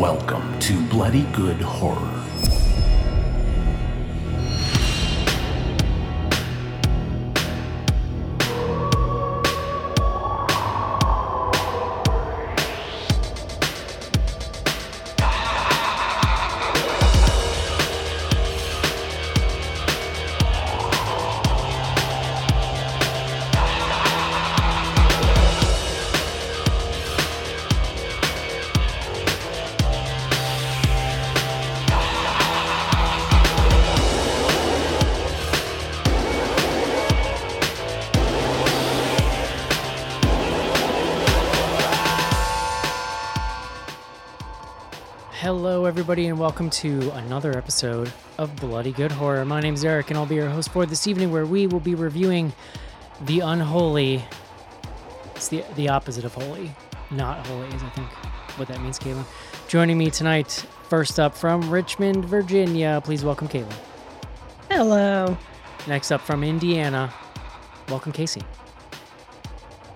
Welcome to Bloody Good Horror. Welcome to another episode of Bloody Good Horror. My name's Eric, and I'll be your host for this evening, where we will be reviewing the unholy. It's the the opposite of holy, not holy, is I think what that means, Caitlin. Joining me tonight, first up from Richmond, Virginia. Please welcome Caitlin. Hello. Next up from Indiana, welcome Casey.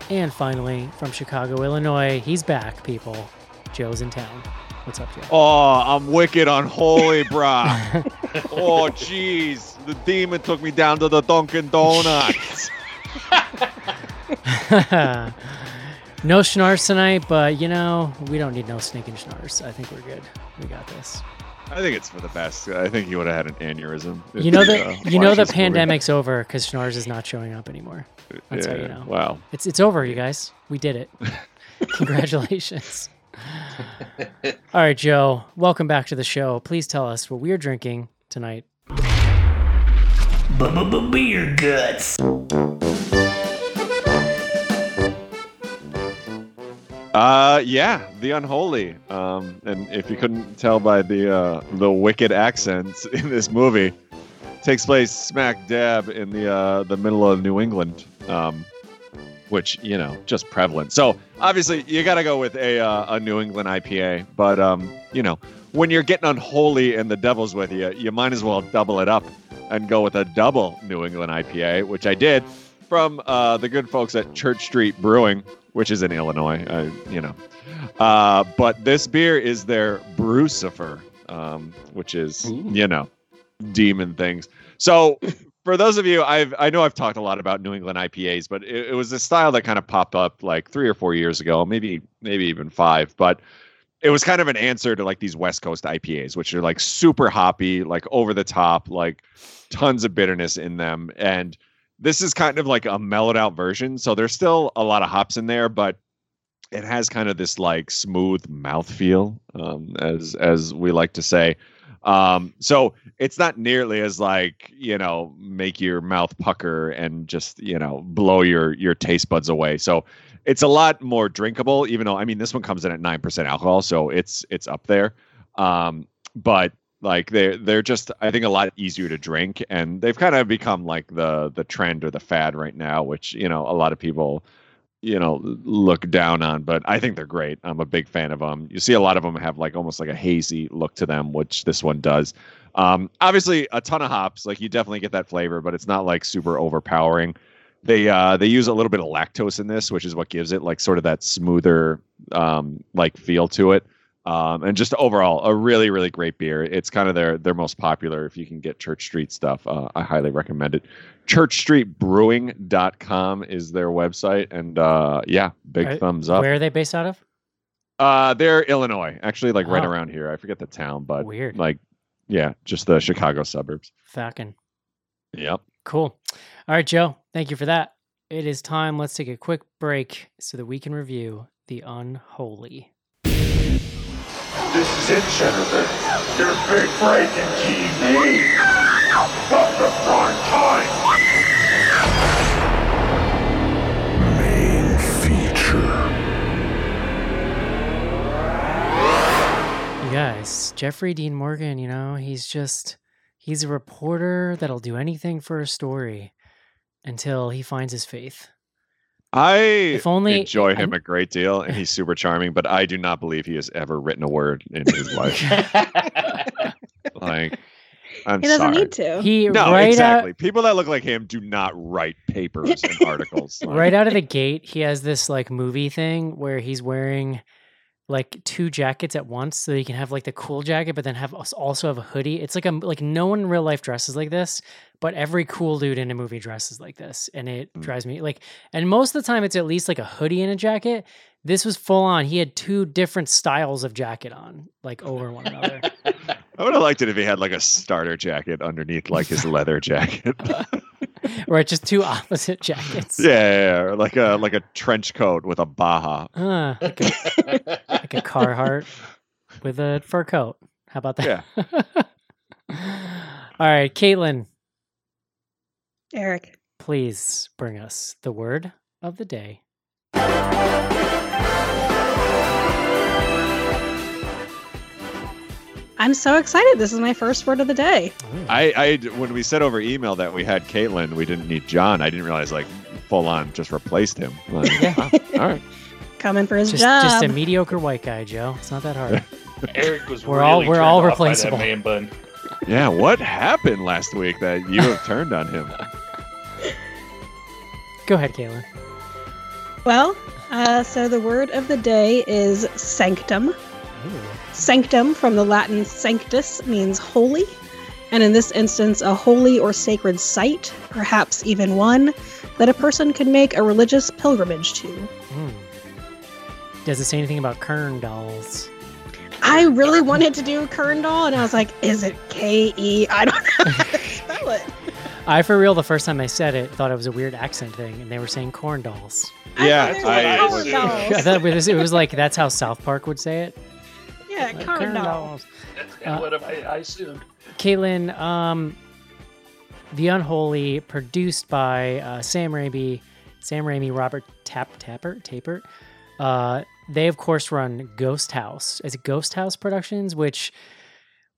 And finally, from Chicago, Illinois, he's back, people. Joe's in town. What's up, Joe? Oh, I'm wicked on holy brah. oh, jeez. The demon took me down to the Dunkin' Donuts. no schnars tonight, but you know, we don't need no sneaking schnars. I think we're good. We got this. I think it's for the best. I think you would have had an aneurysm. You know you, the uh, you know the this movie. pandemic's over because schnars is not showing up anymore. That's how you Yeah, know. Wow. It's it's over, you guys. We did it. Congratulations. All right, Joe. Welcome back to the show. Please tell us what we're drinking tonight. Beer guts. Uh, yeah, the unholy. Um, and if you couldn't tell by the uh, the wicked accents in this movie, takes place smack dab in the uh, the middle of New England, um, which you know just prevalent. So obviously you got to go with a uh, a New England IPA, but um, you know when you're getting unholy and the devil's with you, you might as well double it up and go with a double New England IPA, which I did from uh, the good folks at Church Street Brewing, which is in Illinois. Uh, you know, uh, but this beer is their Brucifer, um, which is you know demon things. So for those of you, I've I know I've talked a lot about New England IPAs, but it, it was a style that kind of popped up like three or four years ago, maybe maybe even five, but. It was kind of an answer to like these West Coast IPAs, which are like super hoppy, like over the top, like tons of bitterness in them. And this is kind of like a mellowed out version. So there's still a lot of hops in there, but it has kind of this like smooth mouthfeel, um, as as we like to say. Um, so it's not nearly as like you know make your mouth pucker and just you know blow your your taste buds away. So it's a lot more drinkable. Even though I mean this one comes in at nine percent alcohol, so it's it's up there. Um, but like they're they're just I think a lot easier to drink, and they've kind of become like the the trend or the fad right now, which you know a lot of people you know look down on but i think they're great. I'm a big fan of them you see a lot of them have like almost like a hazy look to them which this one does. Um obviously a ton of hops like you definitely get that flavor but it's not like super overpowering. They uh they use a little bit of lactose in this which is what gives it like sort of that smoother um like feel to it um and just overall a really really great beer it's kind of their their most popular if you can get church street stuff uh, i highly recommend it churchstreetbrewing.com is their website and uh yeah big Right. thumbs up Where are they based out of? uh they're illinois actually like right Oh. around here i forget the town but Weird. like yeah just the chicago suburbs Falcon. yep Cool. All right, Joe. Thank you for that. It is time. Let's take a quick break so that we can review the unholy. This is it, Jennifer. Your big break in TV. From the prime time. Main feature. You guys, Jeffrey Dean Morgan, you know, he's just he's a reporter that'll do anything for a story until he finds his faith. I If only- enjoy him a great deal and he's super charming but i do not believe he has ever written a word in his life. Like i'm He doesn't sorry. need to. He no right exactly. Out people that look like him do not write papers and articles Like, right out of the gate, he has this like movie thing where he's wearing like two jackets at once so you can have like the cool jacket but then have also have a hoodie it's like a like no one in real life dresses like this but every cool dude in a movie dresses like this and it Mm. drives me like and most of the time it's at least like a hoodie and a jacket this was full on he had two different styles of jacket on like over one another I would have liked it if he had like a starter jacket underneath like his leather jacket. or it's just two opposite jackets yeah, yeah, yeah, like a like a trench coat with a baja. Uh, like, a, like a Carhartt with a fur coat. How about that? Yeah. All right, Caitlin, Eric. please bring us the word of the day. I'm so excited. This is my first word of the day. I, I when we said over email that we had Caitlin, we didn't need John. I didn't realize like full on just replaced him. Like, Yeah. wow, all right. Coming for his just, job. just a mediocre white guy, Joe. It's not that hard. Eric was We're really all- we're all replaceable. Man bun. Yeah, what happened last week that you have turned on him? Go ahead, Caitlin. well, uh, so the word of the day is sanctum. Ooh. Sanctum from the Latin sanctus means holy, and in this instance, a holy or sacred site, perhaps even one that a person could make a religious pilgrimage to. Mm. Does it say anything about Kern dolls? I really wanted to do Kerndall, and I was like, is it K E? I don't know how to spell it. I, for real, the first time I said it, thought it was a weird accent thing, and they were saying corn dolls. Yeah, thought it was I Corn was- dolls. I thought it was, it was like that's how South Park would say it. Yeah, Like, Kern dolls. That's kind of what I, I assumed. Caitlin, um, The Unholy, produced by uh, Sam Raimi, Sam Raimi, Robert Tap Tapper Taper. Uh, they of course run Ghost House as Ghost House Productions, which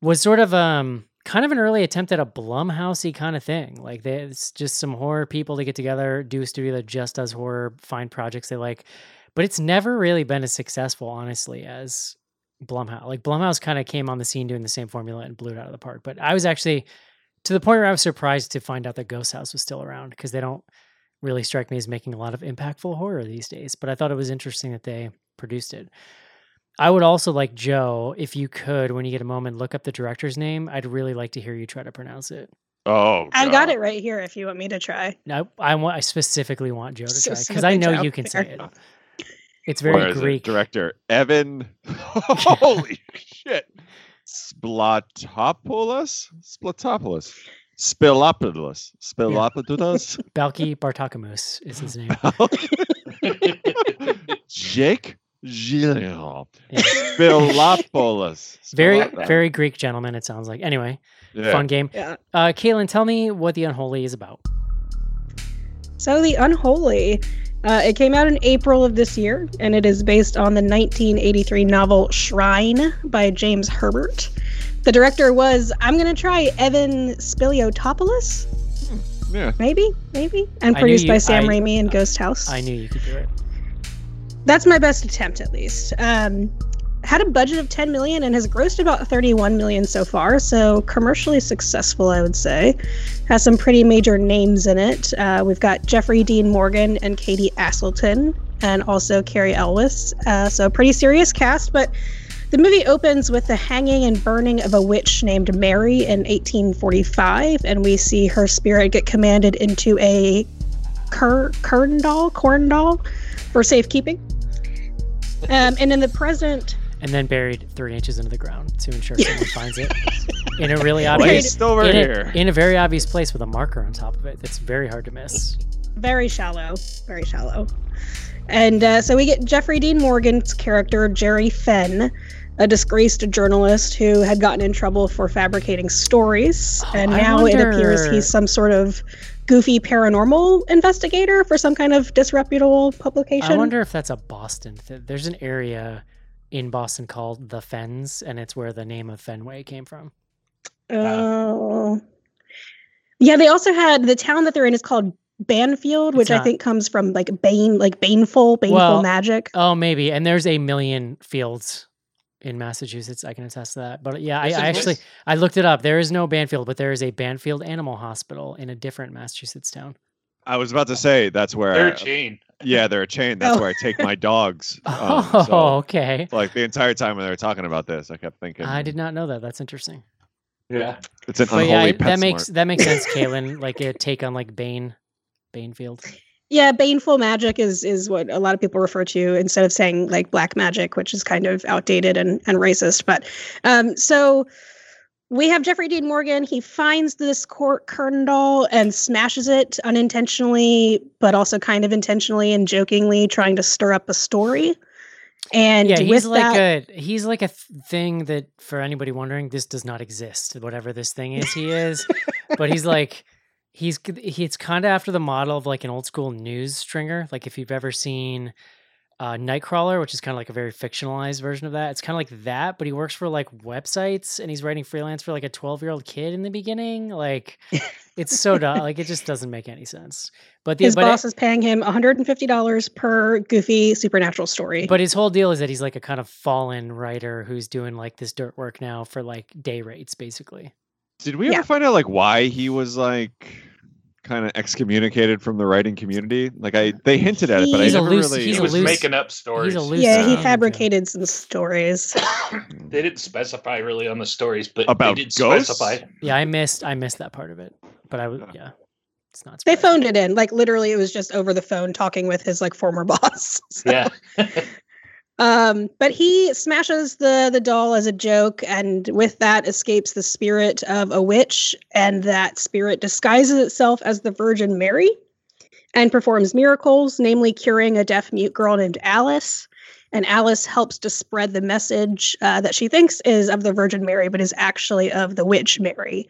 was sort of um kind of an early attempt at a Blumhousey kind of thing. Like they, it's just some horror people to get together, do a studio that just does horror, find projects they like. But it's never really been as successful, honestly, as Blumhouse. Like Blumhouse kind of came on the scene doing the same formula and blew it out of the park. But I was actually to the point where I was surprised to find out that Ghost House was still around because they don't really strike me as making a lot of impactful horror these days. But I thought it was interesting that they produced it. I would also like Joe, if you could, when you get a moment, look up the director's name. I'd really like to hear you try to pronounce it. Oh, I've got it right here if you want me to try. No, I want. I specifically want Joe to try because I know Joe, you can say it. Fair. It's Where very is it? Greek. Director Evan. Holy shit! Splatopoulos, Splatopoulos, Spilopoulos, Spilopoulos, Balky Bartakamus is his name. Jake Gyllenhaal, Yeah. Spilopoulos. Very, Spilop- very Greek gentleman. It sounds like. Anyway, Yeah. fun game. Yeah. Uh, Caitlin, tell me what the Unholy is about. So, The Unholy. Uh, it came out in April of this year, and it is based on the 1983 novel Shrine by James Herbert. The director was, I'm going to try Evan Spiliotopoulos, Yeah. maybe, maybe, and I knew produced you- by Sam I- Raimi and Ghost House. I knew you could do it. That's my best attempt, at least. Um, had a budget of 10 million and has grossed about 31 million so far, so commercially successful, I would say. Has some pretty major names in it. Uh, we've got Jeffrey Dean Morgan and Katie Aselton, and also Cary Elwes. Uh, so pretty serious cast, but the movie opens with the hanging and burning of a witch named Mary in 1845, and we see her spirit get commanded into a cur- corn doll, for safekeeping. Um, and in the present, And then buried three inches into the ground to ensure someone finds it in a really obvious, Placed over in, here. A, in a very obvious place with a marker on top of it. That's very hard to miss. very shallow, very shallow. And uh, so we get Jeffrey Dean Morgan's character, Jerry Fenn, a disgraced journalist who had gotten in trouble for fabricating stories. Oh, and now it appears he's some sort of goofy paranormal investigator for some kind of disreputable publication. I wonder if that's a Boston. Th- there's an area in Boston called the Fens, and it's where the name of Fenway came from. Oh. yeah, they also had the town that they're in is called Banfield, It's which I think comes from like Bane, like baneful, baneful Well, magic. Oh, maybe. And there's a million fields in Massachusetts. I can attest to that. But yeah, I, I actually is. I looked it up. There is no Banfield, but there is a Banfield Animal Hospital in a different Massachusetts town. I was about to say that's where They're I- a chain. Yeah, they're a chain. That's Oh. where I take my dogs. Um, oh, so, okay. like the entire time when they were talking about this, I kept thinking I did not know that. That's interesting. Yeah. it's an But unholy yeah, pet that makes smart. that makes sense, Kaylin. Like a take on like Bane, Banefield. Yeah, baneful magic is is what a lot of people refer to instead of saying like black magic, which is kind of outdated and, and racist. But um, so we have Jeffrey Dean Morgan. He finds this court curtain doll and smashes it unintentionally, but also kind of intentionally and jokingly, trying to stir up a story. And yeah, he's like that, a he's like a thing that for anybody wondering, this does not exist. Whatever this thing is, he is. but he's like he's he's kind of after the model of like an old school news stringer. Like if you've ever seen uh, Nightcrawler, which is kind of like a very fictionalized version of that. It's kind of like that, but he works for like websites and he's writing freelance for like a 12 year old kid in the beginning. Like it's so dumb. Like it just doesn't make any sense. But the his but it- boss is paying him $150 per goofy supernatural story. But his whole deal is that he's like a kind of fallen writer who's doing like this dirt work now for like day rates, basically. Did we Yeah. ever find out like why he was like kind of excommunicated from the writing community? Like I, they hinted at it, but I He's a never loose- really. he's He was loose- making up stories. He's a loose yeah, he cannon, Joe. fabricated some stories. They didn't specify really on the stories, but About they did ghosts? specify. Yeah, I missed I missed that part of it. But I was Huh. yeah. It's not They phoned it in. Like literally it was just over the phone talking with his like former boss. So, Yeah. Um, but he smashes the the doll as a joke and with that escapes the spirit of a witch and that spirit disguises itself as the Virgin Mary and performs miracles, namely curing a deaf mute girl named Alice. And Alice helps to spread the message uh, that she thinks is of the Virgin Mary, but is actually of the witch Mary.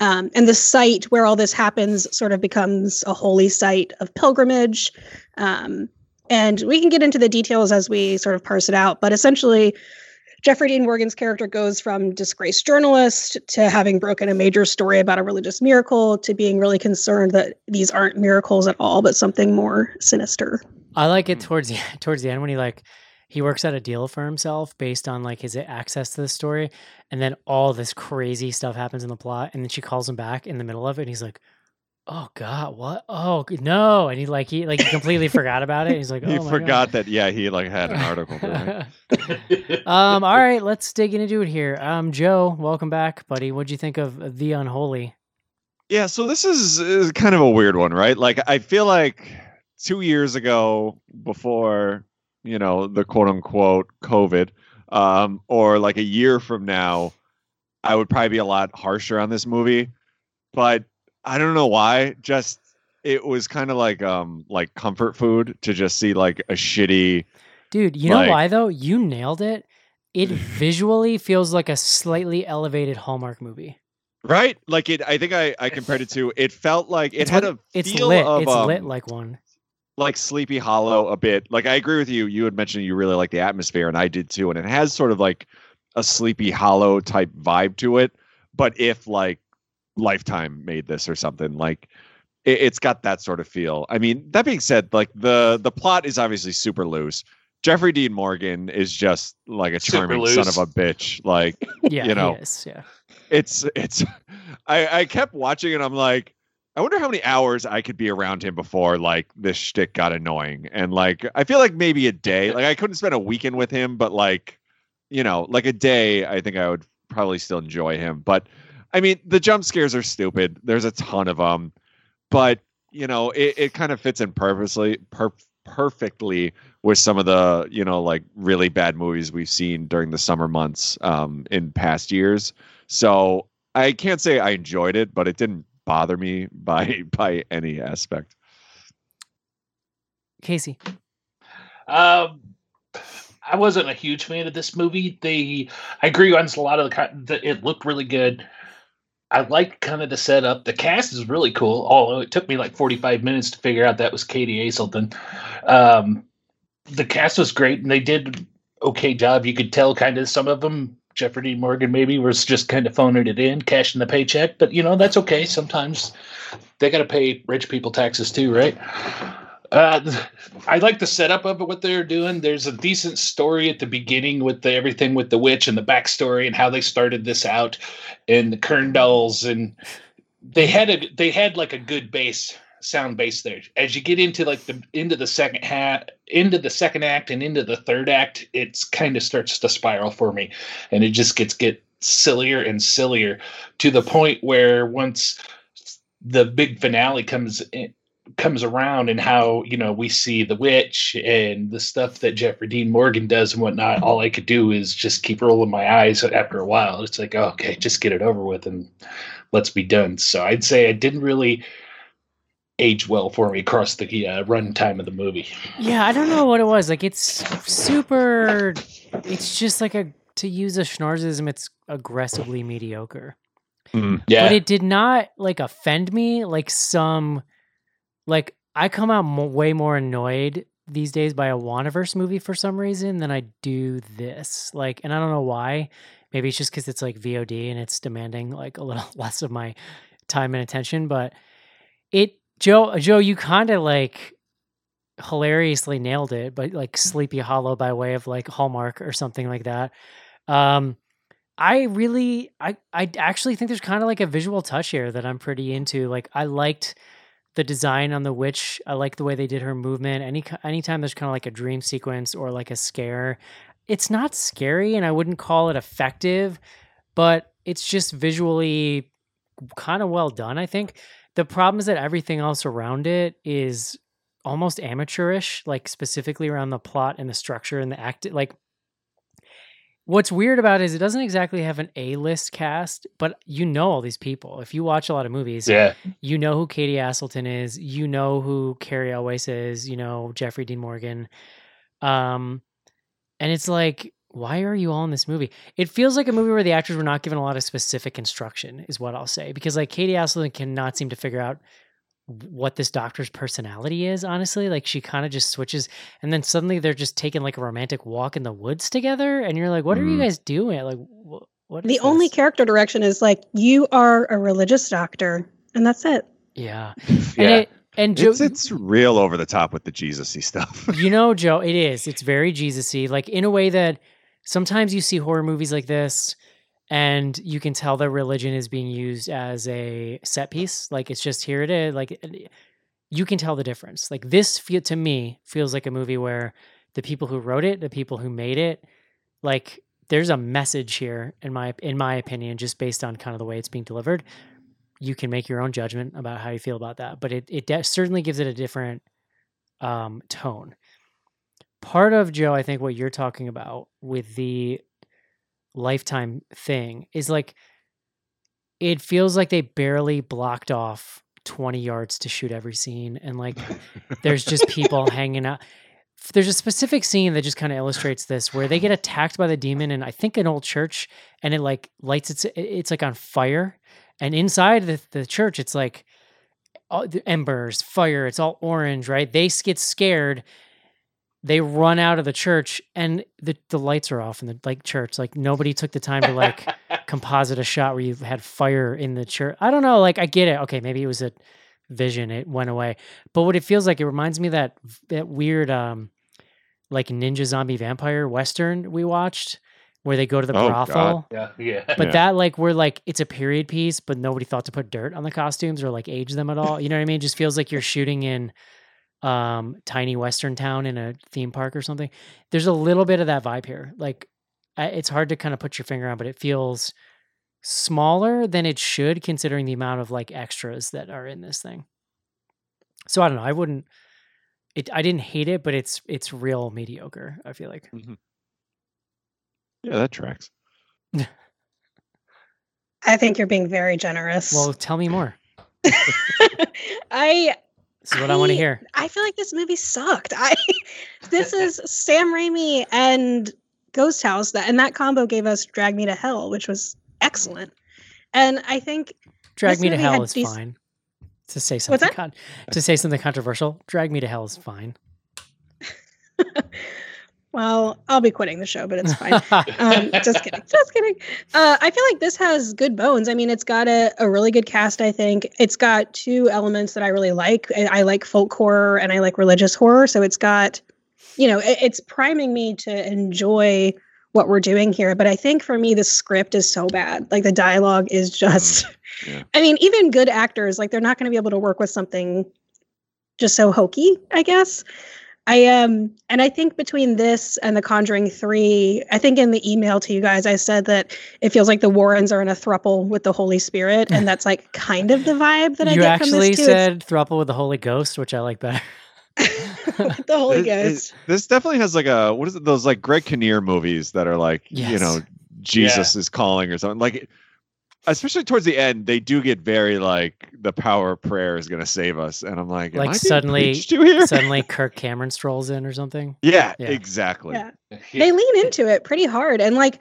Um, and the site where all this happens sort of becomes a holy site of pilgrimage. Um, and we can get into the details as we sort of parse it out. But essentially, Jeffrey Dean Morgan's character goes from disgraced journalist to having broken a major story about a religious miracle to being really concerned that these aren't miracles at all, but something more sinister. I like it Hmm. towards the towards the end when he like he works out a deal for himself based on like his access to the story, and then all this crazy stuff happens in the plot, and then she calls him back in the middle of it, and he's like, "Oh God, what? Oh no!" And he like he like he completely forgot about it. He's like, he "Oh my forgot that. Yeah, he like had an article. God." um. All right, let's dig into it here. Um, Joe, welcome back, buddy. What'd you think of the Unholy? Yeah, so this is, is kind of a weird one, right? Like I feel like two years ago, before you know the quote unquote COVID, um, or like a year from now, I would probably be a lot harsher on this movie. But I don't know why. Just it was kind of like um like comfort food to just see like a shitty. Dude, you know why though? You nailed it. It visually feels like a slightly elevated Hallmark movie. Right, like it. I think I I compared it to. It felt like it It's had what- a It's feel lit. of it's lit um, like one. like Sleepy Hollow a bit. Like I agree with you. You had mentioned you really like the atmosphere, and I did too. And it has sort of like a Sleepy Hollow type vibe to it. But if like Lifetime made this or something, like it, it's got that sort of feel. I mean, that being said, like the the plot is obviously super loose. Jeffrey Dean Morgan is just like a charming son of a bitch. Like Yeah, you know, he is. Yeah. it's it's I, I kept watching and I'm like, I wonder how many hours I could be around him before like this shtick got annoying. And like I feel like maybe a day. Like I couldn't spend a weekend with him, but like, you know, like a day, I think I would probably still enjoy him. But I mean, the jump scares are stupid. There's a ton of them, but you know, it, it kind of fits in purposely per- perfectly with some of the you know like really bad movies we've seen during the summer months um, in past years. So I can't say I enjoyed it, but it didn't bother me by by any aspect. Casey. Um, I wasn't a huge fan of this movie. They, I agree on a lot of the, the. It looked really good. I like kind of the setup. The cast is really cool. Although it took me like forty five minutes to figure out that was Katie Aselton. Um, the cast was great, and they did okay job. You could tell kind of some of them. Jeffrey Morgan maybe was just kind of phoning it in, cashing the paycheck. But you know that's okay. Sometimes they got to pay rich people taxes too, right? Uh, I like the setup of what they're doing. There's a decent story at the beginning with the, everything with the witch and the backstory and how they started this out, and the Kerndals, and they had a they had like a good base sound base there. As you get into like the into the second half, into the second act, and into the third act, it's kind of starts to spiral for me, and it just gets get sillier and sillier to the point where once the big finale comes in, comes around and how you know we see the witch and the stuff that Jeffrey Dean Morgan does and whatnot. All I could do is just keep rolling my eyes. After a while, it's like, oh, okay, just get it over with and let's be done. So I'd say I didn't really age well for me across the uh, runtime of the movie. Yeah, I don't know what it was. Like it's super. It's just like a to use a schnarzism. It's aggressively mediocre. Mm. Yeah, but it did not like offend me like some like i come out way more annoyed these days by a wandaverse movie for some reason than i do this. Like and i don't know why. Maybe it's just because it's like vod and it's demanding like a little less of my time and attention but it joe joe you kind of like hilariously nailed it but like sleepy hollow by way of like hallmark or something like that. Um I really I I actually think there's kind of like a visual touch here that I'm pretty into. Like I liked the design on the witch. I like the way they did her movement. Any anytime there's kind of like a dream sequence or like a scare, it's not scary and I wouldn't call it effective, but it's just visually kind of well done, I think. The problem is that everything else around it is almost amateurish, like specifically around the plot and the structure and the act like What's weird about it is it doesn't exactly have an A-list cast, but you know all these people. If you watch a lot of movies, yeah, you know who Katie Aselton is, you know who Cary Elwes is, you know Jeffrey Dean Morgan. Um and it's like why are you all in this movie? It feels like a movie where the actors were not given a lot of specific instruction, is what I'll say. Because like Katie Aselton cannot seem to figure out what this doctor's personality is honestly like she kind of just switches and then suddenly they're just taking like a romantic walk in the woods together and you're like what are you Mm. guys doing like wh- what is The only character direction is like you are a religious doctor, and that's it. yeah yeah. and it and Joe, It's it's real over the top with the Jesus-y stuff. you know joe it is it's very jesus-y like in a way that sometimes you see horror movies like this and you can tell that religion is being used as a set piece like it's just here it is like you can tell the difference like this feel to me feels like a movie where the people who wrote it the people who made it like there's a message here in my in my opinion just based on kind of the way it's being delivered. You can make your own judgment about how you feel about that but it it de- certainly gives it a different um tone. Part of joe i think what you're talking about with the lifetime thing is like it feels like they barely blocked off 20 yards to shoot every scene and like there's just people hanging out. There's a specific scene that just kind of illustrates this where they get attacked by the demon and i think an old church and it like lights its it's like on fire and inside the, the church it's like all the embers fire it's all orange right? They get scared they run out of the church and the, the lights are off in the like church. Like nobody took the time to like composite a shot where you had fire in the church. I don't know like i get it. Okay maybe it was a vision it went away. But what it feels like it reminds me of that that weird um like ninja zombie vampire western we watched where they go to the Oh, brothel. Yeah, yeah. but Yeah. that like where like it's a period piece but nobody thought to put dirt on the costumes or like age them at all. You know what i mean? It just feels like you're shooting in um tiny western town in a theme park or something there's a little bit of that vibe here like I- it's hard to kind of put your finger on but it feels smaller than it should considering the amount of like extras that are in this thing so i don't know i wouldn't it i didn't hate it but it's it's real mediocre i feel like yeah, that tracks. I think you're being very generous. well tell me more I this is what i want to hear I feel like this movie sucked. I this is Sam Raimi and Ghost House that and that combo gave us Drag Me to Hell, which was excellent. And I think Drag Me to Hell is dec- fine. To say something con- to say something controversial, Drag Me to Hell is fine. Well, I'll be quitting the show, but it's fine. um, just kidding. Just kidding. Uh, I feel like this has good bones. I mean, it's got a, a really good cast, I think. It's got two elements that I really like. I, I like folk horror and I like religious horror. So it's got, you know, it, it's priming me to enjoy what we're doing here. But I think for me, the script is so bad. Like the dialogue is just, yeah. I mean, even good actors, like they're not going to be able to work with something just so hokey, I guess. I um and I think between this and The Conjuring 3, I think in the email to you guys I said that it feels like the Warrens are in a thruple with the Holy Spirit and that's like kind of the vibe that I you get from actually this too. said thruple with the Holy Ghost, which I like better. The Holy It- it- Ghost. this definitely has like a what is it? Those like Greg Kinnear movies that are like you know Jesus is calling or something. Like, especially towards the end, they do get very like the power of prayer is going to save us, and I'm like, am Like I suddenly- to here? Suddenly, Kirk Cameron strolls in or something. yeah, Yeah. exactly. Yeah. they lean into it pretty hard and like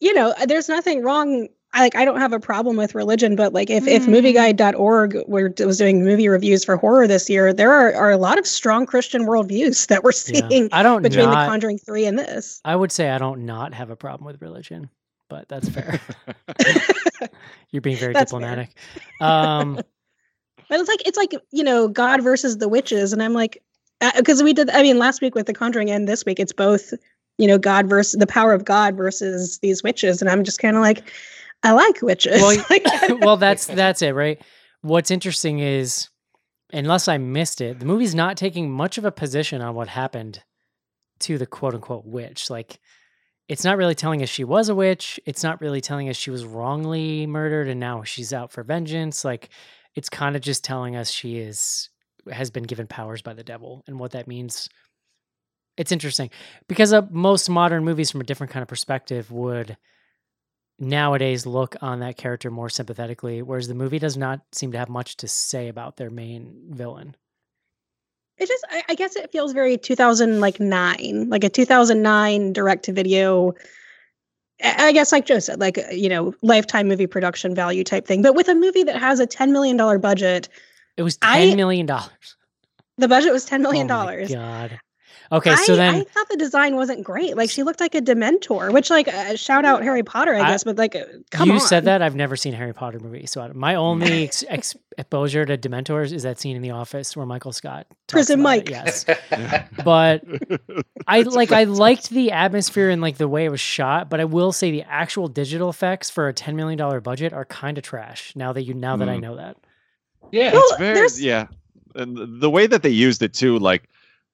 you know there's nothing wrong I, like i don't have a problem with religion but like if, if Mm. movieguide.org were, was doing movie reviews for horror this year there are, are a lot of strong christian worldviews that we're Yeah. seeing I don't between not, the conjuring 3 and this I would say I don't not have a problem with religion, but that's fair. You're being very That's diplomatic. Um, but it's like it's like you know god versus the witches and i'm like because we did i mean last week with the conjuring and this week it's both you know god versus the power of god versus these witches and i'm just kind of like i like witches Well, Like, well, that's that's it, right? What's interesting is, unless I missed it, the movie's not taking much of a position on what happened to the quote unquote witch. Like, it's not really telling us she was a witch. It's not really telling us she was wrongly murdered and now she's out for vengeance. Like, it's kind of just telling us she is has been given powers by the devil and what that means. It's interesting because uh, most modern movies, from a different kind of perspective, would nowadays look on that character more sympathetically, whereas the movie does not seem to have much to say about their main villain. It just I, I guess it feels very 2000 like nine like a 2009 direct to video I I guess like Joe said, like you know, lifetime movie production value type thing. But with a movie that has a ten million dollar budget, It was I- ten million dollars. the budget was ten million Oh dollars. God. Okay, I, so then I thought the design wasn't great. Like she looked like a Dementor, which like uh, shout out Harry Potter, I, I- guess. But like, uh, come you on, said that I've never seen a Harry Potter movie, so I- my only ex- ex- exposure to Dementors is that scene in The Office where Michael Scott talks Prison about it, Mike. Yes, but I like I liked the atmosphere and like the way it was shot, but I will say the actual digital effects for a ten million dollar budget are kind of trash. Now that you now that I Mm. know that. yeah. Well, It's very yeah, and the- the way that they used it too, like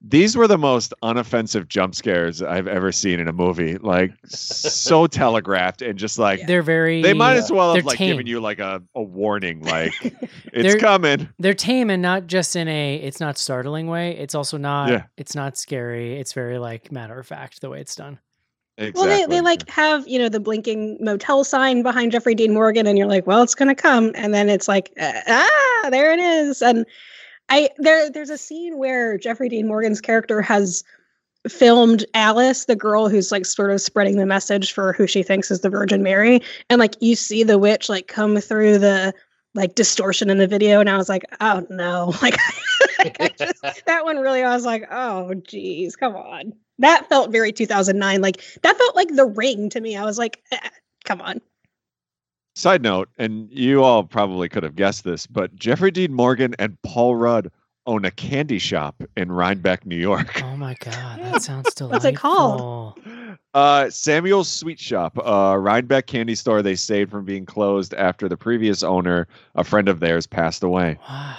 these were the most unoffensive jump scares I've ever seen in a movie. Like so telegraphed and just like They're very they might as well they're have like given you like a, a warning, like it's They're- coming. they're tame and not just in a it's not startling way. It's also not Yeah. it's not scary. It's very like matter of fact the way it's done. Exactly. Well, they, they like have you know the blinking motel sign behind Jeffrey Dean Morgan, and you're like, well, it's gonna come, and then it's like, uh, ah, there it is, and I there there's a scene where Jeffrey Dean Morgan's character has filmed Alice, the girl who's like sort of spreading the message for who she thinks is the Virgin Mary, and like you see the witch like come through the like distortion in the video, and I was like, oh no, like, like, just, that one really, I was like, oh geez, come on. That felt very 2009. Like that felt like The Ring to me. I was like, eh, come on. Side note, and you all probably could have guessed this, but Jeffrey Dean Morgan and Paul Rudd own a candy shop in Rhinebeck, New York. Oh my god, that sounds delightful. What's it called? Uh, Samuel's Sweet Shop, uh, Rhinebeck candy store they saved from being closed after the previous owner, a friend of theirs, passed away. Wow.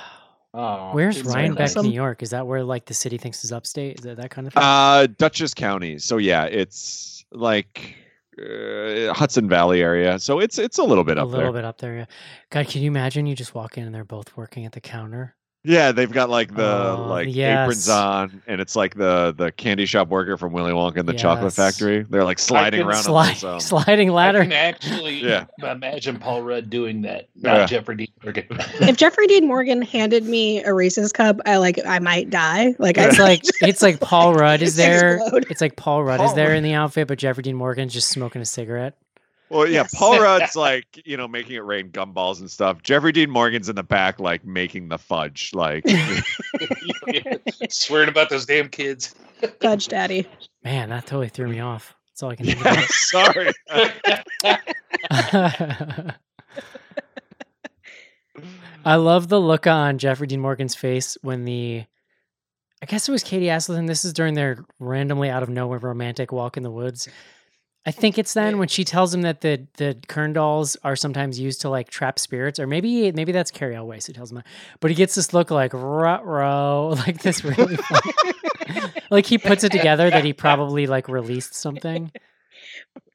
Oh, Where's Rhinebeck. Awesome. New York? Is that where like the city thinks is upstate? Is it that kind of thing? Uh, Dutchess County. So yeah, it's like uh, Hudson Valley area. So it's it's a little bit up there. a up little there. bit up there. Yeah. God, can you imagine? You just walk in and they're both working at the counter. Yeah, they've got like the Oh, like yes. aprons on, and it's like the the candy shop worker from Willy Wonka and the Chocolate Factory. They're like sliding can around Slide, on this. Sliding I ladder. can actually Yeah. imagine Paul Rudd doing that, not Yeah. Jeffrey Dean Morgan. If Jeffrey Dean Morgan handed me a Reese's cup, I like I might die. Like I It's like it's like Paul Rudd is there. Explode. It's like Paul Rudd is there Rudd. in the outfit, but Jeffrey Dean Morgan's just smoking a cigarette. Well, yeah, Yes. Paul Rudd's like you know making it rain gumballs and stuff. Jeffrey Dean Morgan's in the back like making the fudge. Like Swearing about those damn kids. Fudge Daddy. Man, that totally threw me off. That's all I can think yeah, sorry. I love the look on Jeffrey Dean Morgan's face when the I guess it was Katie Aselton. This is during their randomly out of nowhere romantic walk in the woods. I think it's then when she tells him that the the Kern dolls are sometimes used to like trap spirits, or maybe maybe that's Cary Elwes who tells him that. But he gets this look like rut row, like this really funny. like he puts it together that he probably like released something.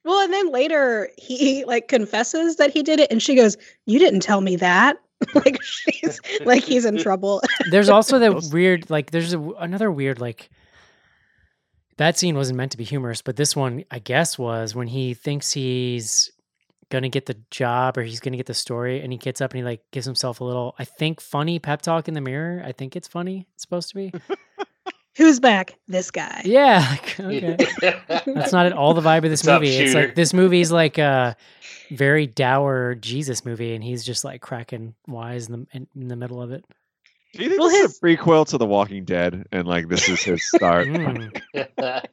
Well, and then later he like confesses that he did it, and she goes, "You didn't tell me that." like she's like he's in trouble. There's also that weird like there's a, another weird like that scene wasn't meant to be humorous, but this one I guess was when he thinks he's gonna get the job or he's gonna get the story and he gets up and he like gives himself a little I think funny pep talk in the mirror. I think it's funny. It's supposed to be. Who's back? This guy. Yeah. like, okay. That's not at all the vibe of this What's up, movie. it's like this movie's like a very dour Jesus movie, and he's just like cracking wise in the in, in the middle of it. Do you think Well, this his- is a prequel to The Walking Dead, and like this is his start? Mm.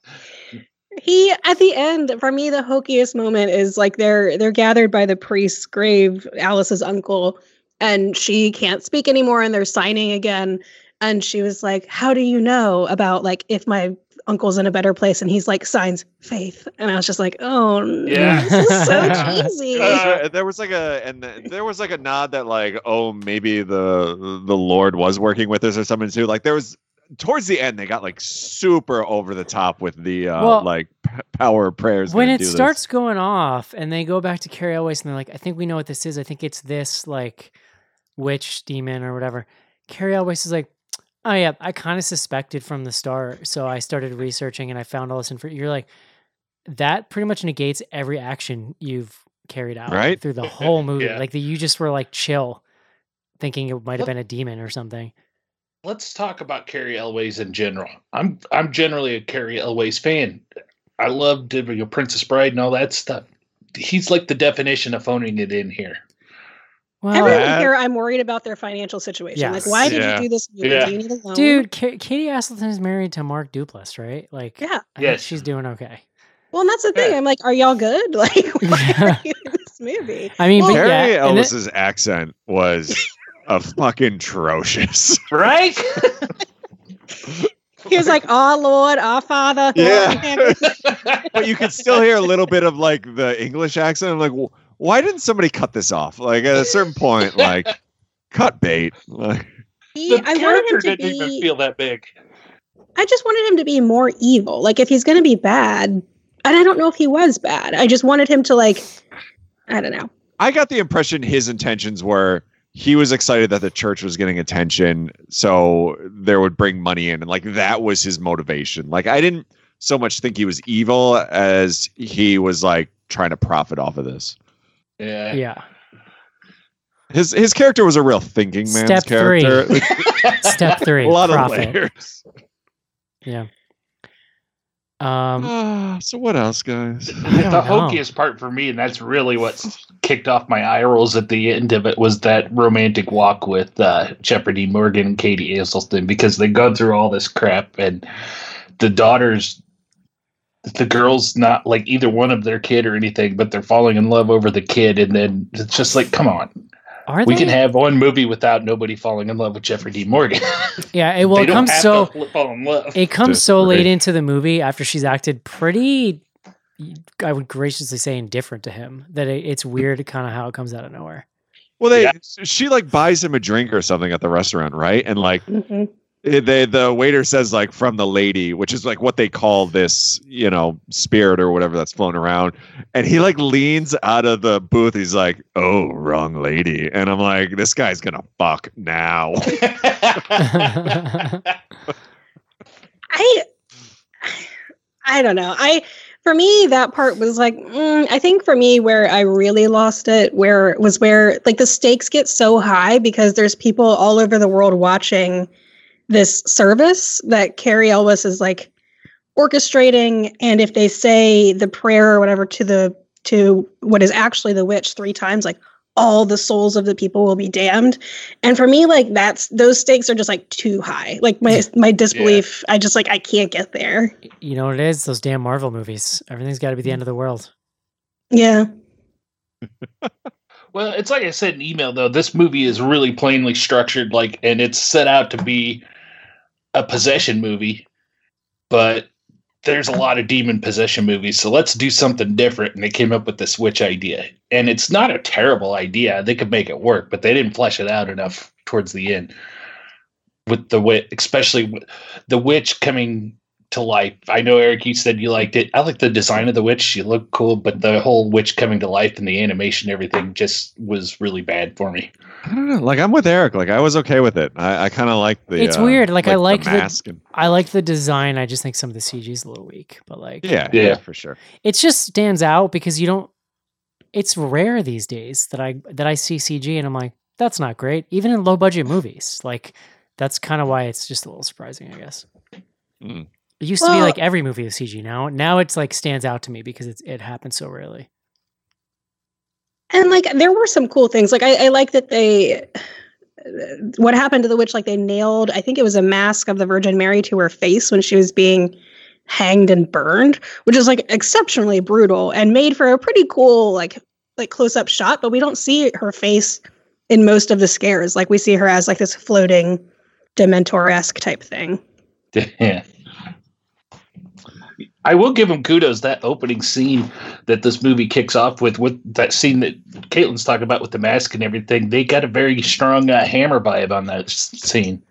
He at the end, for me, the hokiest moment is like they're they're gathered by the priest's grave, Alice's uncle, and she can't speak anymore, and they're signing again. And she was like, "How do you know about like if my uncle's in a better place?" And he's like, "Signs faith." And I was just like, "Oh, no, Yeah. this is so cheesy." Uh, there was like a and th- there was like a nod that like oh maybe the the Lord was working with us or something too. Like there was towards the end they got like super over the top with the uh Well, like p- power of prayers. when it do this. starts going off and they go back to Cary Elwes and they're like, I think we know what this is. I think it's this like witch demon or whatever. Cary Elwes is like, oh yeah, I kind of suspected from the start. So I started researching and I found all this info. You're like, that pretty much negates every action you've carried out Right? through the whole movie. Yeah. Like that you just were like chill, thinking it might have been a demon or something. Let's talk about Cary Elwes in general. I'm I'm generally a Cary Elwes fan. I loved you know, Princess Bride and all that stuff. He's like the definition of phoning it in here. Well, Everyone Yeah. here, I'm worried about their financial situation. Yes. Like, why did Yeah. you do this? movie? Yeah. Do you need a loan? dude, Ka- Katie Aselton is married to Mark Duplass, right? Like, Yeah. Yes. she's doing okay. Well, and that's the thing. Yeah. I'm like, are y'all good? Like, why Yeah. are you in this movie? I mean, Well- but Cary yeah, and it- accent was a fucking atrocious. Right? He was like, "Our Lord, our Father." Yeah. art in heaven." but you could still hear a little bit of like the English accent. I'm like, "Wh- why didn't somebody cut this off? Like at a certain point, like cut bait. Like He- the I character him to didn't even feel that big. I just wanted him to be more evil. Like, if he's going to be bad, and I don't know if he was bad. I just wanted him to like, I don't know. I got the impression his intentions were he was excited that the church was getting attention, so there would bring money in, and like that was his motivation. Like I didn't so much think he was evil as he was like trying to profit off of this. Yeah. yeah. His his character was a real thinking man's Step three. Step three, a lot profit. of layers. Yeah. Um, Ah, so what else, guys? The know. hokiest part for me, and that's really what kicked off my eye rolls at the end of it, was that romantic walk with uh, Shepard D. Morgan and Katie Aselton because they go through all this crap, and the daughters, the girls, not like either one of their kid or anything, but they're falling in love over the kid, and then it's just like, come on, are we they? can have one movie without nobody falling in love with Jeffrey D. Morgan. yeah. It, well, they it comes so fall in love. it comes so Disagree. late into the movie after she's acted pretty. I would graciously say indifferent to him that it, it's weird, kind of how it comes out of nowhere. Well, they Yeah. she like buys him a drink or something at the restaurant, right? And like Mhm. Eh, they the waiter says like from the lady, which is like what they call this, you know, spirit or whatever that's floating around. And he like leans out of the booth. He's like, "Oh, wrong lady," and I'm like, "This guy's gonna fuck now." I, I don't know. I for me that part was like mm, I think for me where I really lost it where was where like the stakes get so high because there's people all over the world watching this service that Cary Elwes is like orchestrating and if they say the prayer or whatever to the to what is actually the witch three times like all the souls of the people will be damned and for me like that's those stakes are just like too high like my my disbelief i just like i can't get there you know what it is? Those damn Marvel movies. Everything's got to be the mm. end of the world. yeah Well, it's like I said in email though. This movie is really plainly structured, like, and it's set out to be a possession movie, but there's a lot of demon possession movies, so let's do something different. And they came up with this witch idea. And it's not a terrible idea. They could make it work, but they didn't flesh it out enough towards the end. With the witch, especially the witch coming to life. I know Eric, you said you liked it. I like the design of the witch. She looked cool, but the whole witch coming to life and the animation, everything just was really bad for me. I don't know. Like I'm with Eric. Like I was okay with it. I, I kind of like the. It's uh, weird, like, I like the the- mask. and, I like the design. I just think some of the CG is a little weak, but like, yeah, Yeah. yeah, for sure. it just stands out because you don't. It's rare these days that I that I see CG and I'm like, that's not great. Even in low budget movies, like that's kind of why it's just a little surprising, I guess. Mm. It used to be like every movie with CG. Now, now it's like stands out to me because it's it happens so rarely. And like there were some cool things. Like I, I like that they what happened to the witch, like they nailed, I think it was a mask of the Virgin Mary to her face when she was being hanged and burned, which is like exceptionally brutal and made for a pretty cool, like like close up shot, but we don't see her face in most of the scares. Like we see her as like this floating Dementor-esque type thing. Yeah. I will give him kudos that opening scene that this movie kicks off with, with that scene that Caitlin's talking about with the mask and everything. They got a very strong uh, Hammer vibe on that scene.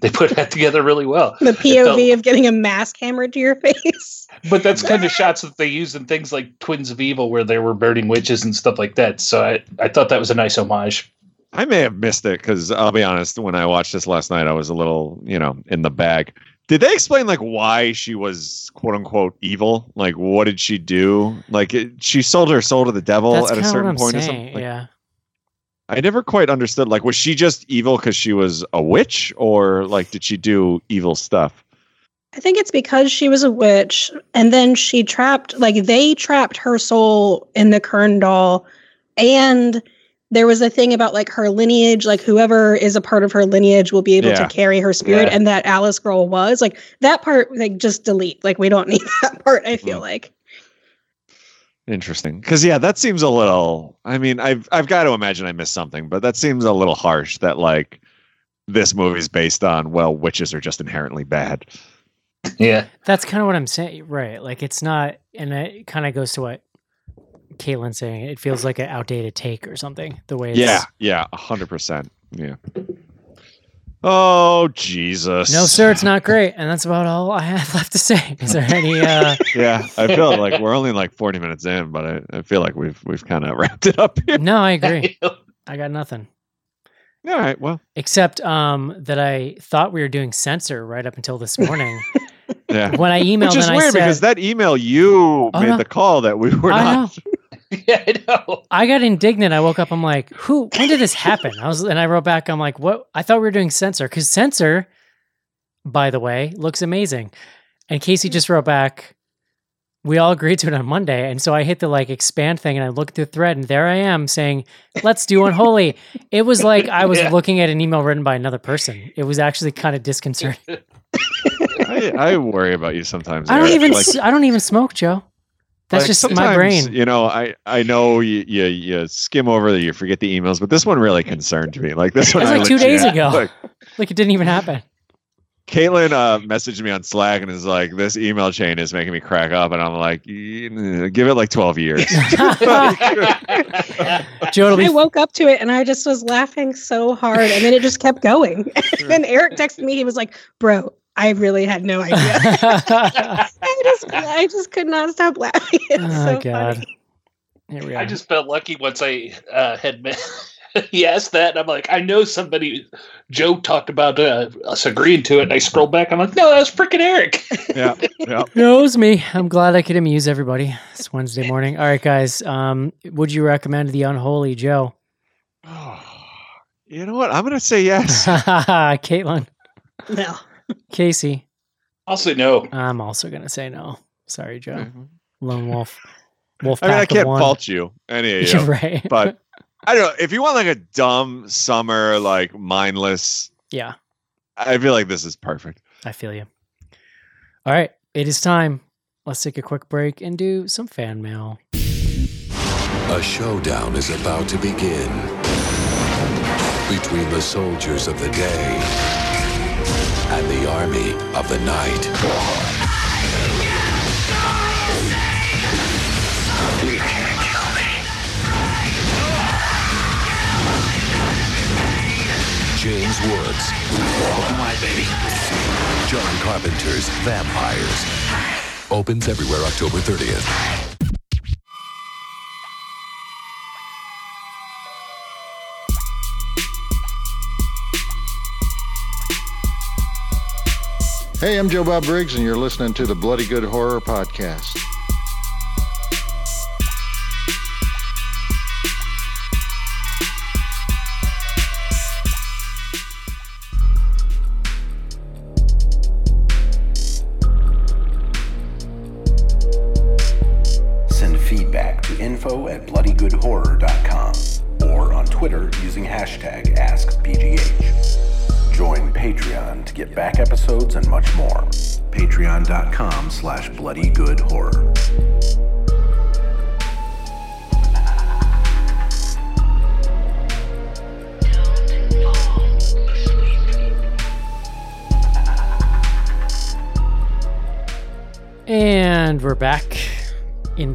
They put that together really well. The POV felt- of getting a mask hammered to your face. But that's kind of shots that they use in things like Twins of Evil, where they were burning witches and stuff like that. So I, I thought that was a nice homage. I may have missed it because I'll be honest. When I watched this last night, I was a little, you know, in the bag. Did they explain like why she was quote unquote evil? Like, what did she do? Like, it, she sold her soul to the devil That's at a kind what certain I'm point or something. Like, yeah, I never quite understood. Like, was she just evil because she was a witch, or like did she do evil stuff? I think it's because she was a witch, and then she trapped, like they trapped her soul in the Kern doll, and there was a thing about like her lineage, like whoever is a part of her lineage will be able Yeah. to carry her spirit, Yeah. and that Alice girl was like that part. Like just delete. Like we don't need that part. I feel Mm. like. Interesting. Because yeah, that seems a little. I mean, I've I've got to imagine I missed something, but that seems a little harsh. That like this movie's based on well, witches are just inherently bad. Yeah. that's kind of what I'm saying. Right, like it's not, and it kind of goes to what Caitlin's saying. It feels like an outdated take or something. The way, it's, Yeah, yeah, a hundred percent. Yeah. Oh Jesus. No, sir, it's not great, and that's about all I have left to say. Is there any? uh Yeah, I feel like we're only like forty minutes in, but I, I feel like we've we've kind of wrapped it up here. No, I agree. I got nothing All right. Well, except um that I thought we were doing censor right up until this morning. yeah. when I emailed, Which is and I weird said, because that email you Oh, made no. the call that we were I not. yeah, I know. I got indignant. I woke up. I'm like, who? When did this happen? I was, and I wrote back. I'm like, what? I thought we were doing censor because censor, by the way, looks amazing. And Casey just wrote back. We all agreed to it on Monday, and so I hit the like expand thing, and I looked through the thread, and there I am saying, "Let's do unholy." It was like I was Yeah. looking at an email written by another person. It was actually kind of disconcerting. I, I worry about you sometimes. I don't Eric. even. Like, s I don't even smoke, Joe. That's like, just my brain. You know, I I know you, you you skim over, the, you forget the emails, but this one really concerned me. Like this one, was I like two legit- days ago. Like, Like it didn't even happen. Caitlin uh, messaged me on Slack and is like, "This email chain is making me crack up," and I'm like, "Mm, "Give it like 12 years." Joe, I woke up to it and I just was laughing so hard, and then it just kept going. and then Eric texted me. He was like, "Bro, I really had no idea." I just, I just could not stop laughing. It's oh so god. funny. Here we are. I just felt lucky once I uh, had met. he asked that, and I'm like, I know somebody. Joe talked about uh, us agreeing to it, and I scrolled back. I'm like, no, that was freaking Eric. yeah, yeah. No, it was me. I'm glad I could amuse everybody. It's Wednesday morning. All right, guys. Um, would you recommend the Unholy Joe? You know what? I'm gonna say yes. Caitlin, No. Casey. I'll say no. I'm also gonna say no. Sorry, Joe. Mm-hmm. Lone Wolf. Wolf. I mean, I can't one. fault you, any of you, right. but I don't know if you want like a dumb summer, like mindless. yeah, I feel like this is perfect. I feel you. All right, it is time. Let's take a quick break and do some fan mail. A showdown is about to begin between the soldiers of the day and the army of the night. James Woods. Come on, baby. John Carpenter's Vampires. Opens everywhere October 30th. Hey, I'm Joe Bob Briggs, and you're listening to the Bloody Good Horror Podcast.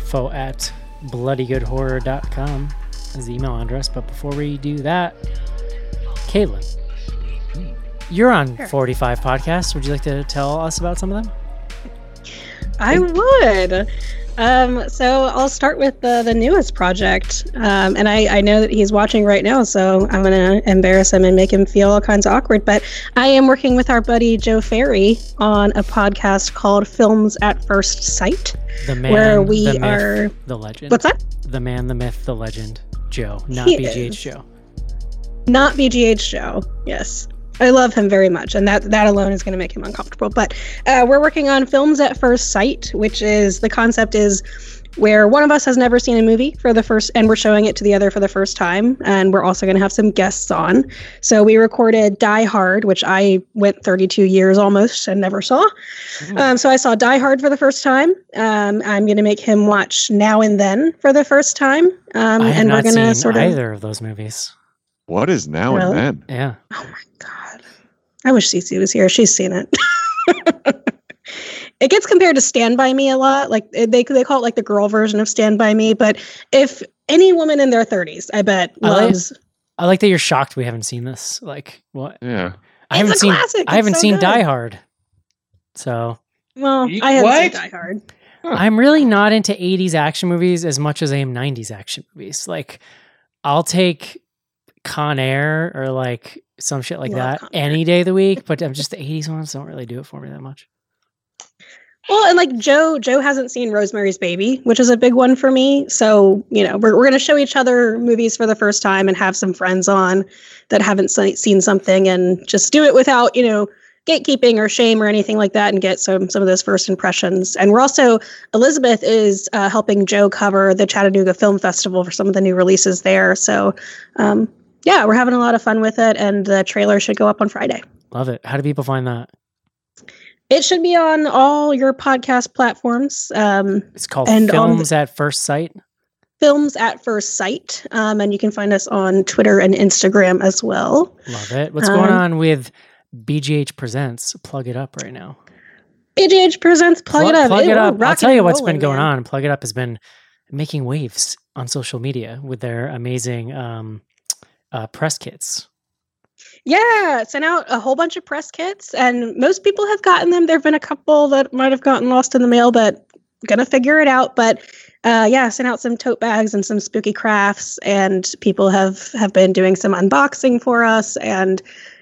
Info at bloodygoodhorror.com is the email address. But before we do that, Caitlin, hmm. you're on 45 podcasts. Would you like to tell us about some of them? I would. Um, so I'll start with the the newest project, um, and I, I know that he's watching right now, so I'm gonna embarrass him and make him feel all kinds of awkward. But I am working with our buddy Joe Ferry on a podcast called Films at First Sight, The man, where we the myth, are. the legend. What's that? The man, the myth, the legend. Joe, not He BGH is. Joe. Not BGH Joe. Yes. I love him very much, and that that alone is going to make him uncomfortable. But uh, we're working on films at first sight, which is the concept is where one of us has never seen a movie for the first, and we're showing it to the other for the first time, and we're also going to have some guests on. So we recorded Die Hard, which I went 32 years almost and never saw. Um, so I saw Die Hard for the first time. Um, I'm going to make him watch Now and Then for the first time, um, I have and we're going to sort of. either of those movies. What is now Really? and then? Yeah. Oh my god. I wish Cece was here. She's seen it. it gets compared to Stand By Me a lot. Like eh, they they call it like the girl version of Stand By Me, but if any woman in their 30s, I bet I like- loves I like that you're shocked we haven't seen this. Like, what? Yeah. I haven't a seen classic. I haven't so seen good. Die Hard. So Well, You- I haven't what? seen Die Hard. I'm really not into 80s action movies as much as I am 90s action movies. Like, I'll take Con Air or like some shit like Love that any day of the week, but I'm just the 80s ones don't really do it for me that much. Well, and like Joe, Joe hasn't seen Rosemary's Baby, which is a big one for me. So, you know, we're, we're going to show each other movies for the first time and have some friends on that haven't se- seen something and just do it without, you know, gatekeeping or shame or anything like that and get some some of those first impressions. And we're also Elizabeth is uh, helping Joe cover the Chattanooga Film Festival for some of the new releases there. So, um, yeah, we're having a lot of fun with it, and the trailer should go up on Friday. Love it. How do people find that? It should be on all your podcast platforms. Um, It's called And the- Films at First Sight. films at first sight um, and you can find us on twitter and instagram as well Love it. What's going Um, on with BGH Presents? Plug it up right now. bgh presents plug it up Plug It- it up. I'll tell you what's been going man. on. Plug it up has been making waves on social media with their amazing um, uh, press kits. yeah sent out a whole bunch of press kits and most people have gotten them there have been a couple that might have gotten lost in the mail but gonna figure it out but uh, yeah sent out some tote bags and some spooky crafts and people have have been doing some unboxing for us and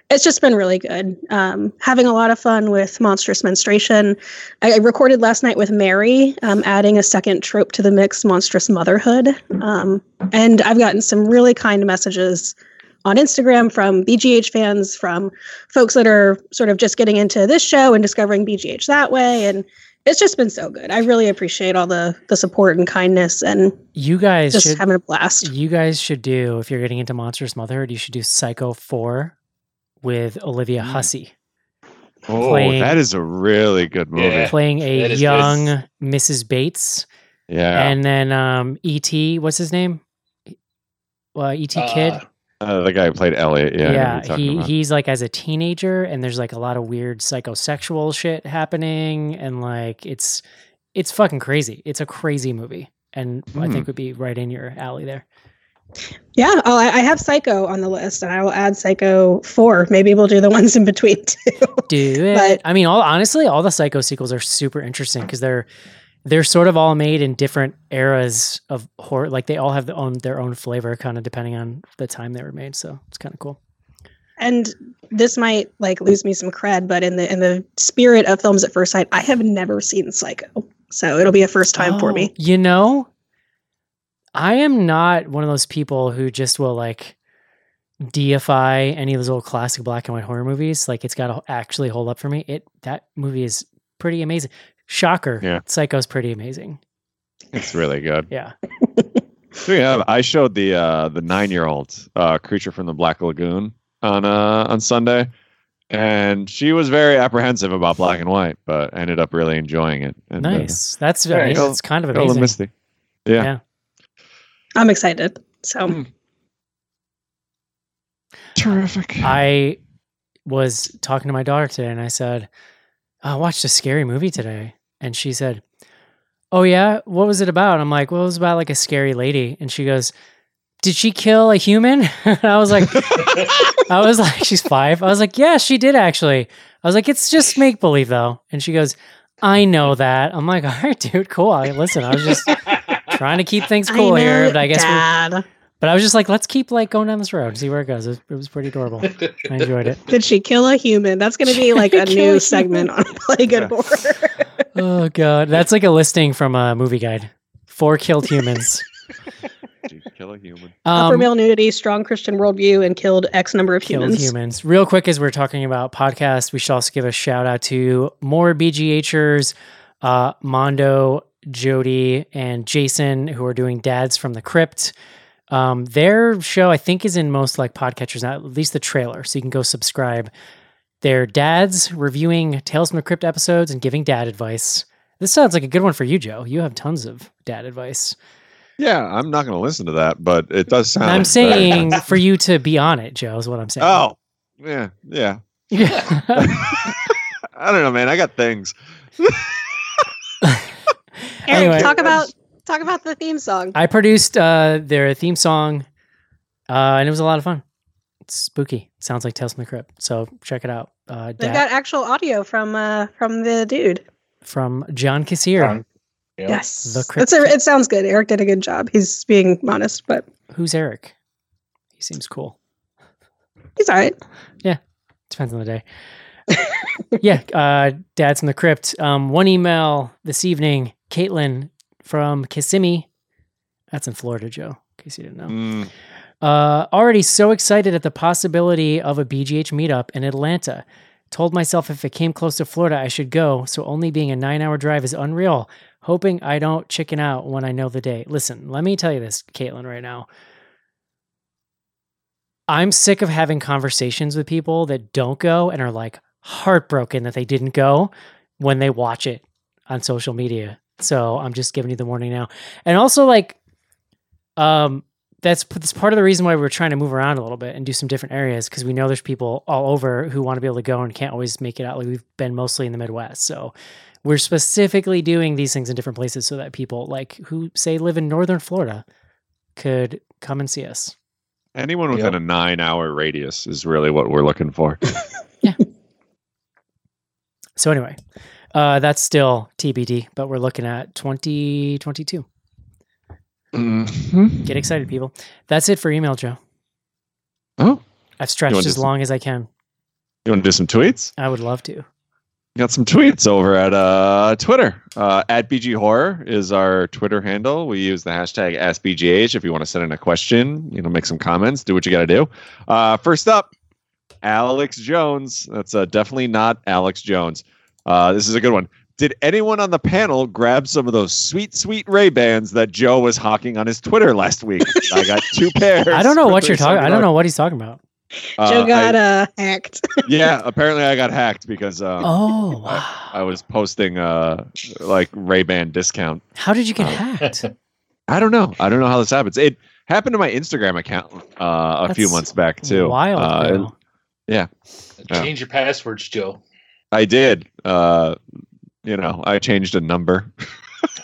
it's just been really good. Um, having a lot of fun with monstrous menstruation. I, I recorded last night with Mary, um, adding a second trope to the mix, monstrous motherhood. Um, and I've gotten some really kind messages on Instagram from BGH fans, from folks that are sort of just getting into this show and discovering BGH that way. And it's just been so good. I really appreciate all the the support and kindness and You guys just should having a blast. you guys should do if you're getting into Monstrous Motherhood, you should do Psycho 4 with Olivia Mm. Hussey Oh, Playing- that is a really good movie. Yeah. playing a that is young good. Mrs. Bates. Yeah. And then um E.T., what's his name? Well, E.T. Kid. Uh, Uh, the guy who played Elliot. Yeah. I know who yeah, he about. he's like as a teenager and there's like a lot of weird psychosexual shit happening and like it's it's fucking crazy. It's a crazy movie and I Hmm. think would be right in your alley there. Yeah, oh, I I have Psycho on the list, and I will add Psycho four. Maybe we'll do the ones in between too. Do it. But- I mean, all honestly, all the Psycho sequels are super interesting because they're they're sort of all made in different eras of horror. Like they all have their own their own flavor, kind of depending on the time they were made. So it's kind of cool. and this might like lose me some cred, but in the in the spirit of films at first sight, I have never seen Psycho, so it'll be a first time for me. Oh, You know, I am not one of those people who just will like deify any of those old classic black and white horror movies. Like it's got to actually hold up for me. It that movie is pretty amazing. Shocker. Yeah. Psycho's pretty amazing. It's really good. Yeah. Yeah, I showed the uh, the nine year old uh, creature from the Black Lagoon on uh, on Sunday, and she was very apprehensive about black and white, but ended up really enjoying it. And, uh, Nice. That's cool. It's kind of amazing. Misty. Yeah. Yeah. I'm excited. So Hmm. Terrific. I was talking to my daughter today and I said, I watched a scary movie today. And she said, Oh, yeah? What was it about? I'm like, Well, it was about like a scary lady. And she goes, Did she kill a human? and I was like, I was like, She's five. I was like, Yeah, she did actually. I was like, It's just make believe though. And she goes, I know that. I'm like, All right, dude, cool. I, listen, I was just trying to keep things cool I here. But I guess we're, Dad. but I was just like, let's keep like going down this road see where it goes. It was, it was pretty adorable. I enjoyed it. Did she kill a human? That's going to be like a Kill a new human. segment on Play Good Horror. Oh god, that's like a listing from a movie guide. Four killed humans. Did kill a human? Upper Um, male nudity, strong Christian worldview, and killed X number of killed humans. humans. Real quick, as we're talking about podcasts, we should also give a shout out to more BGHers, uh, Mondo, Jody, and Jason, who are doing Dads from the Crypt. Um, their show, I think, is in most like podcatchers, now, at least the trailer. So you can go subscribe. They're dads reviewing Tales from the Crypt episodes and giving dad advice. This sounds like a good one for you, Joe. You have tons of dad advice. Yeah, I'm not going to listen to that, but it does sound. I'm saying for you to be on it, Joe, is what I'm saying. Oh, yeah, yeah. I don't know, man. I got things. Eric, Anyway. talk about talk about the theme song. I produced uh, their theme song, uh, and it was a lot of fun. It's spooky. It sounds like Tales from the Crypt. So check it out. Uh, They've got actual audio from uh from the dude. from John Kassir. John. Yeah. Yes, The Crypt a, it sounds good. Eric did a good job. He's being honest, but Who's Eric? He seems cool. he's all right. Yeah, depends on the day. yeah, uh, Dad's in the Crypt. Um, one email this evening. Caitlin from Kissimmee. That's in Florida, Joe. In case you didn't know. Mm, Uh, already so excited at the possibility of a BGH meetup in Atlanta. Told myself if it came close to Florida, I should go. So only being a nine hour drive is unreal. Hoping I don't chicken out when I know the day. Listen, let me tell you this, Caitlin, right now. I'm sick of having conversations with people that don't go and are like heartbroken that they didn't go when they watch it on social media. So I'm just giving you the warning now. And also, like, um, that's that's part of the reason why we're trying to move around a little bit and do some different areas because we know there's people all over who want to be able to go and can't always make it out. Like we've been mostly in the Midwest, so we're specifically doing these things in different places so that people like who say live in northern Florida could come and see us. anyone within Yep. a nine-hour radius is really what we're looking for. Yeah. So anyway, uh, that's still TBD, but we're looking at 2022. Mhm. Get excited, people. That's it for email, Joe. Oh, I've stretched as some- long as I can. you want to do some tweets? I would love to. Got some tweets over at uh, Twitter. Uh, at BG Horror is our Twitter handle. We use the hashtag AskBGH if you want to send in a question, you know, make some comments, do what you got to do. Uh, first up, Alex Jones. That's uh, definitely not Alex Jones. Uh, this is a good one. Did anyone on the panel grab some of those sweet, sweet Ray Bans that Joe was hawking on his Twitter last week? I got two pairs. I don't know what you're talking. I don't know what he's talking about. Uh, Joe got I- uh, hacked. yeah, apparently I got hacked because um, Oh, I, wow. I was posting uh like Ray Ban discount. How did you get Oh. hacked? I don't know. I don't know how this happens. It happened to my Instagram account uh, a few months back too. Wild. Uh. Yeah. Change your passwords, Joe. I did. Uh, you know, I changed a number,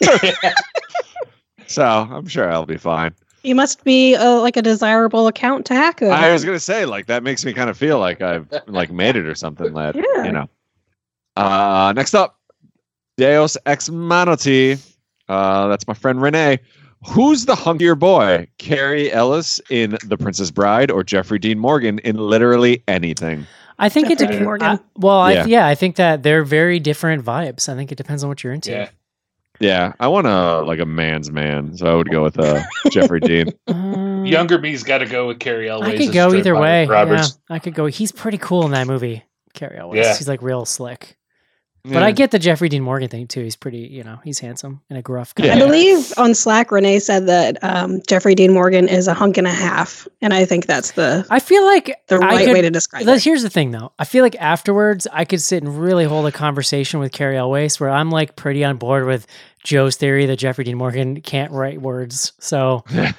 so I'm sure I'll be fine. You must be uh, like a desirable account to hack. Then. I was gonna say like that makes me kind of feel like I've like made it or something. That Yeah. you know. Uh, next up, Deus Ex Machina. Uh, that's my friend Renee. Who's the hunkier boy, Cary Elwes in The Princess Bride or Jeffrey Dean Morgan in literally anything? I think it. Jeffrey dep- Morgan. I- well, I, Yeah. yeah, I think that they're very different vibes. I think it depends on what you're into. Yeah. Yeah, I want a like a man's man, so I would go with uh, Jeffrey Dean. Um, Younger me's got to go with Cary Elwes. I could go either way. Roberts. Yeah, I could go. He's pretty cool in that movie. Cary Elwes. Yeah. He's like real slick. But I get the Jeffrey Dean Morgan thing too. He's pretty, you know, he's handsome and a gruff guy. I believe on Slack, Renee said that um, Jeffrey Dean Morgan is a hunk and a half, and I think that's the I feel like the right could- way to describe Let's- it. Here's the thing, though. I feel like afterwards, I could sit and really hold a conversation with Cary Elwes, where I'm like pretty on board with Joe's theory that Jeffrey Dean Morgan can't write words. So I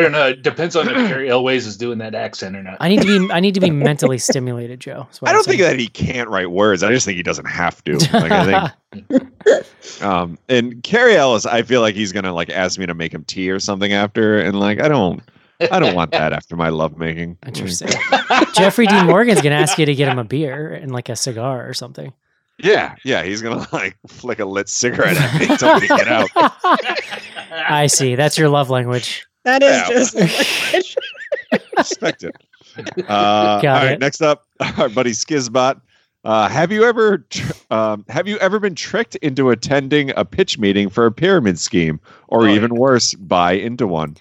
don't know. It depends on if Cary Elwes is doing that accent or not. I need to be, I need to be mentally stimulated, Joe. I don't think that he can't write words. I just think he doesn't have to. Like I think Um, and Cary Elwes, I feel like he's gonna like ask me to make him tea or something after, and like I don't, I don't want that after my lovemaking. Interesting. Jeffrey Dean Morgan's gonna ask you to get him a beer and like a cigar or something. Yeah, yeah, he's gonna like flick a lit cigarette at me, tell me to get out. I see. That's your love language. That is Yeah. just Respect it. Uh, Got all right, it. next up, our buddy Skizbot. Uh, have you ever, tr- um, have you ever been tricked into attending a pitch meeting for a pyramid scheme, or Oh, yeah. even worse, buy into one?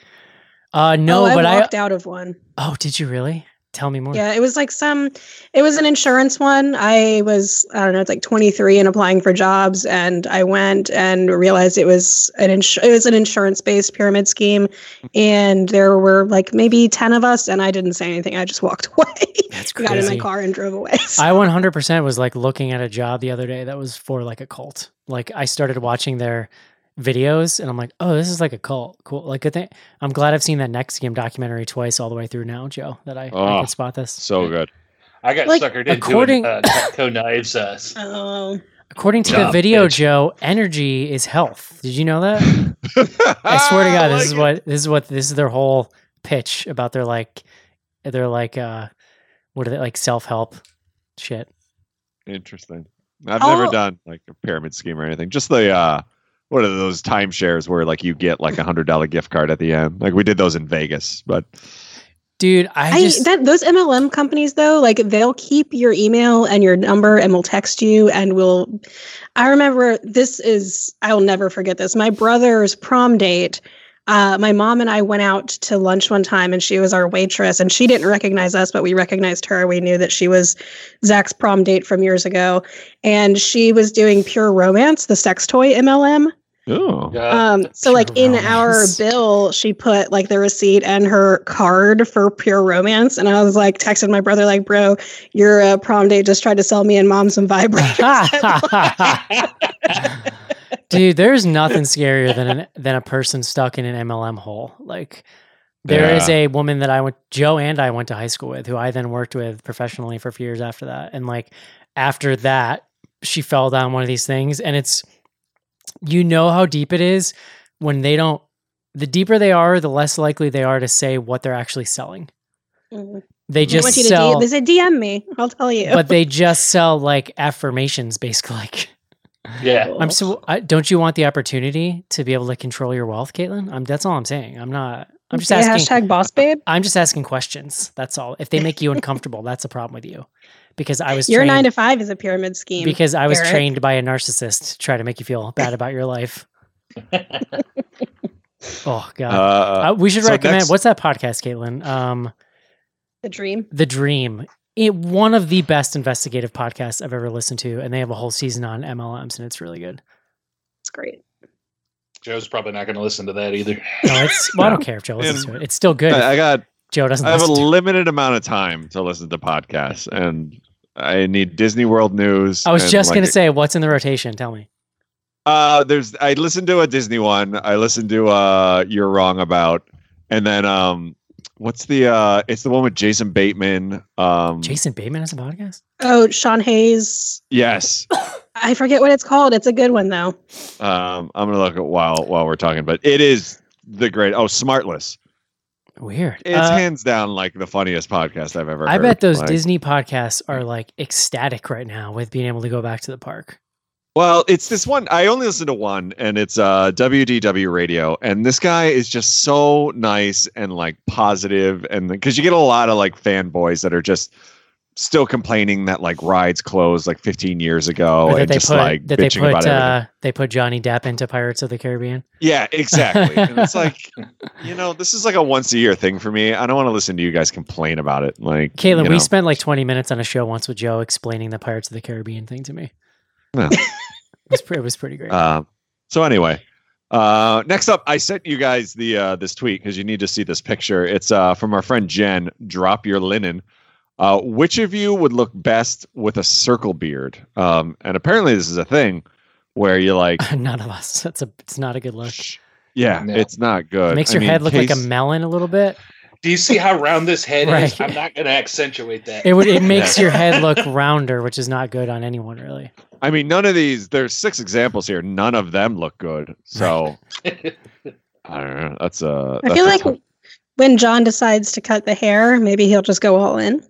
Uh, no, oh, but I I. walked out of one. Oh, did you really? Tell me more. Yeah, it was like some, it was an insurance one. I was, I don't know, it's like 23 and applying for jobs. And I went and realized it was an, ins- it was an insurance based pyramid scheme. And there were like maybe 10 of us. And I didn't say anything. I just walked away. That's Got in my car and drove away. So- I 100% was like looking at a job the other day that was for like a cult. Like I started watching their videos and I'm like, oh, this is like a cult. Cool. Like good thing. I'm glad I've seen that NXIVM documentary twice all the way through now, Joe, that I, I Oh. can spot this. So good. I got Like, suckered into according- according, uh, Cutco knives. Uh, Oh, According to the video, bitch. Joe, energy is health. Did you know that? I swear to God, this is what this is what this is their whole pitch about their like they're like uh what are they like self help shit. Interesting. I've never Oh. done like a pyramid scheme or anything. Just the uh what are those timeshares where like you get like a hundred dollar gift card at the end? Like we did those in Vegas, but Dude, I, I, just that those MLM companies though, like they'll keep your email and your number and will text you and will I remember this is I'll never forget this. My brother's prom date. Uh, my mom and I went out to lunch one time and she was our waitress and she didn't recognize us, but we recognized her. We knew that she was Zach's prom date from years ago. And she was doing pure romance, the sex toy MLM. Oh, Um, so Pure like in our bill, she put like the receipt and her card for pure romance. And I was like, texted my brother, like, bro, your uh, prom date just tried to sell me and mom some vibrators. Dude, there's nothing scarier than an, than a person stuck in an MLM hole. Like there is Yeah. a woman that I went Joe and I went to high school with who I then worked with professionally for a few years after that. And like after that, she fell down one of these things and it's you know how deep it is when they don't the deeper they are, the less likely they are to say what they're actually selling. Mhm. They I just want you to sell DM, they said DM me. I'll tell you. but they just sell like affirmations basically like yeah. I'm so. I, don't you want the opportunity to be able to control your wealth, Caitlin? I'm. That's all I'm saying. I'm not. I'm just Say asking. hashtag boss babe. I'm just asking questions. That's all. If they make you uncomfortable, that's a problem with you. Because I was Your trained, nine to five is a pyramid scheme. because I was Eric. trained by a narcissist to try to make you feel bad about your life. Oh God. uh, Uh, we should so recommend. next- What's that podcast, Caitlin? Um, the dream. The Dream. It one of the best investigative podcasts I've ever listened to, and they have a whole season on MLMs, and it's really good. It's great. Joe's probably not going to listen to that either. No, it's well, I don't care if Joe listens to it. It's still good. I I got Joe doesn't. I have a to limited amount of time to listen to podcasts, and I need Disney World news. I was just like, gonna say, what's in the rotation? Tell me. Uh, there's I listened to a Disney one. I listened to uh, You're Wrong About, and then um, what's the uh, it's the one with Jason Bateman. Um, Jason Bateman has a podcast. Oh, Sean Hayes. yes. I forget what it's called. It's a good one though. Um, I'm gonna look at while while we're talking, but it is the great. Oh, Smartless. Weird. It's Uh, hands down like the funniest podcast I've ever I heard. bet those Like- Disney podcasts are like ecstatic right now with being able to go back to the park. Well, it's this one. I only listen to one, and it's uh, WDW Radio. And this guy is just so nice and like positive, and because you get a lot of like fanboys that are just still complaining that like rides closed like 15 years ago, Or that and they just put like that they put uh, they put Johnny Depp into Pirates of the Caribbean. Yeah, exactly. and it's like, you know, this is like a once a year thing for me. I don't want to listen to you guys complain about it. Like, Caitlin, we know. spent like 20 minutes on a show once with Joe explaining the Pirates of the Caribbean thing to me. Yeah. it, was pre- it was pretty great. Uh, so anyway, uh, next up, I sent you guys the uh, this tweet because you need to see this picture. It's uh, from our friend Jen. Drop your linen. Uh, which of you would look best with a circle beard? Um, and apparently, this is a thing where you're like, None of us. That's a. It's not a good look. yeah, No. it's not good. It makes I your mean, head look like a melon a little bit. Do you see how round this head is? I'm not going to accentuate that. It would. It makes your head look rounder, which is not good on anyone really. I mean, none of these. There's six examples here. None of them look good. So I don't know. That's uh I feel a like tough- when John decides to cut the hair, maybe he'll just go all in.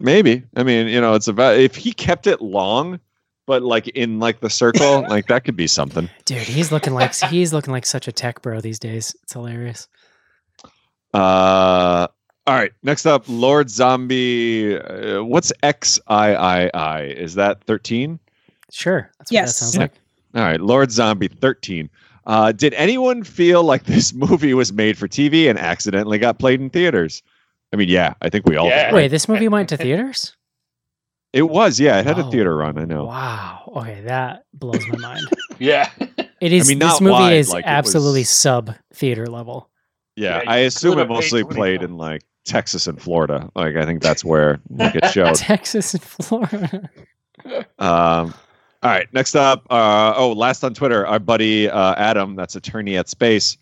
Maybe. I mean, you know, it's about if he kept it long, but like in like the circle, like that could be something. Dude, he's looking like he's looking like such a tech bro these days. It's hilarious. Uh, all right. Next up, Lord Zombie. Uh, what's X I I I? Is that thirteen? Sure, that's what Yes. that sounds Yeah. like. All right, Lord Zombie 13. Uh, did anyone feel like this movie was made for TV and accidentally got played in theaters? I mean, yeah, I think we all. Yeah. did. Wait, this movie went to theaters? It was, yeah, it had a Oh, theater run. I know. Wow. Okay, that blows my mind. yeah. It is. I mean, this movie wide, is like, absolutely was- sub theater level. Yeah, Yeah, I assume it mostly played in like Texas and Florida. Like I think that's where like, it showed. Texas and Florida. Um, all right, next up. Uh, oh, last on Twitter, our buddy uh, Adam, that's attorney at Space.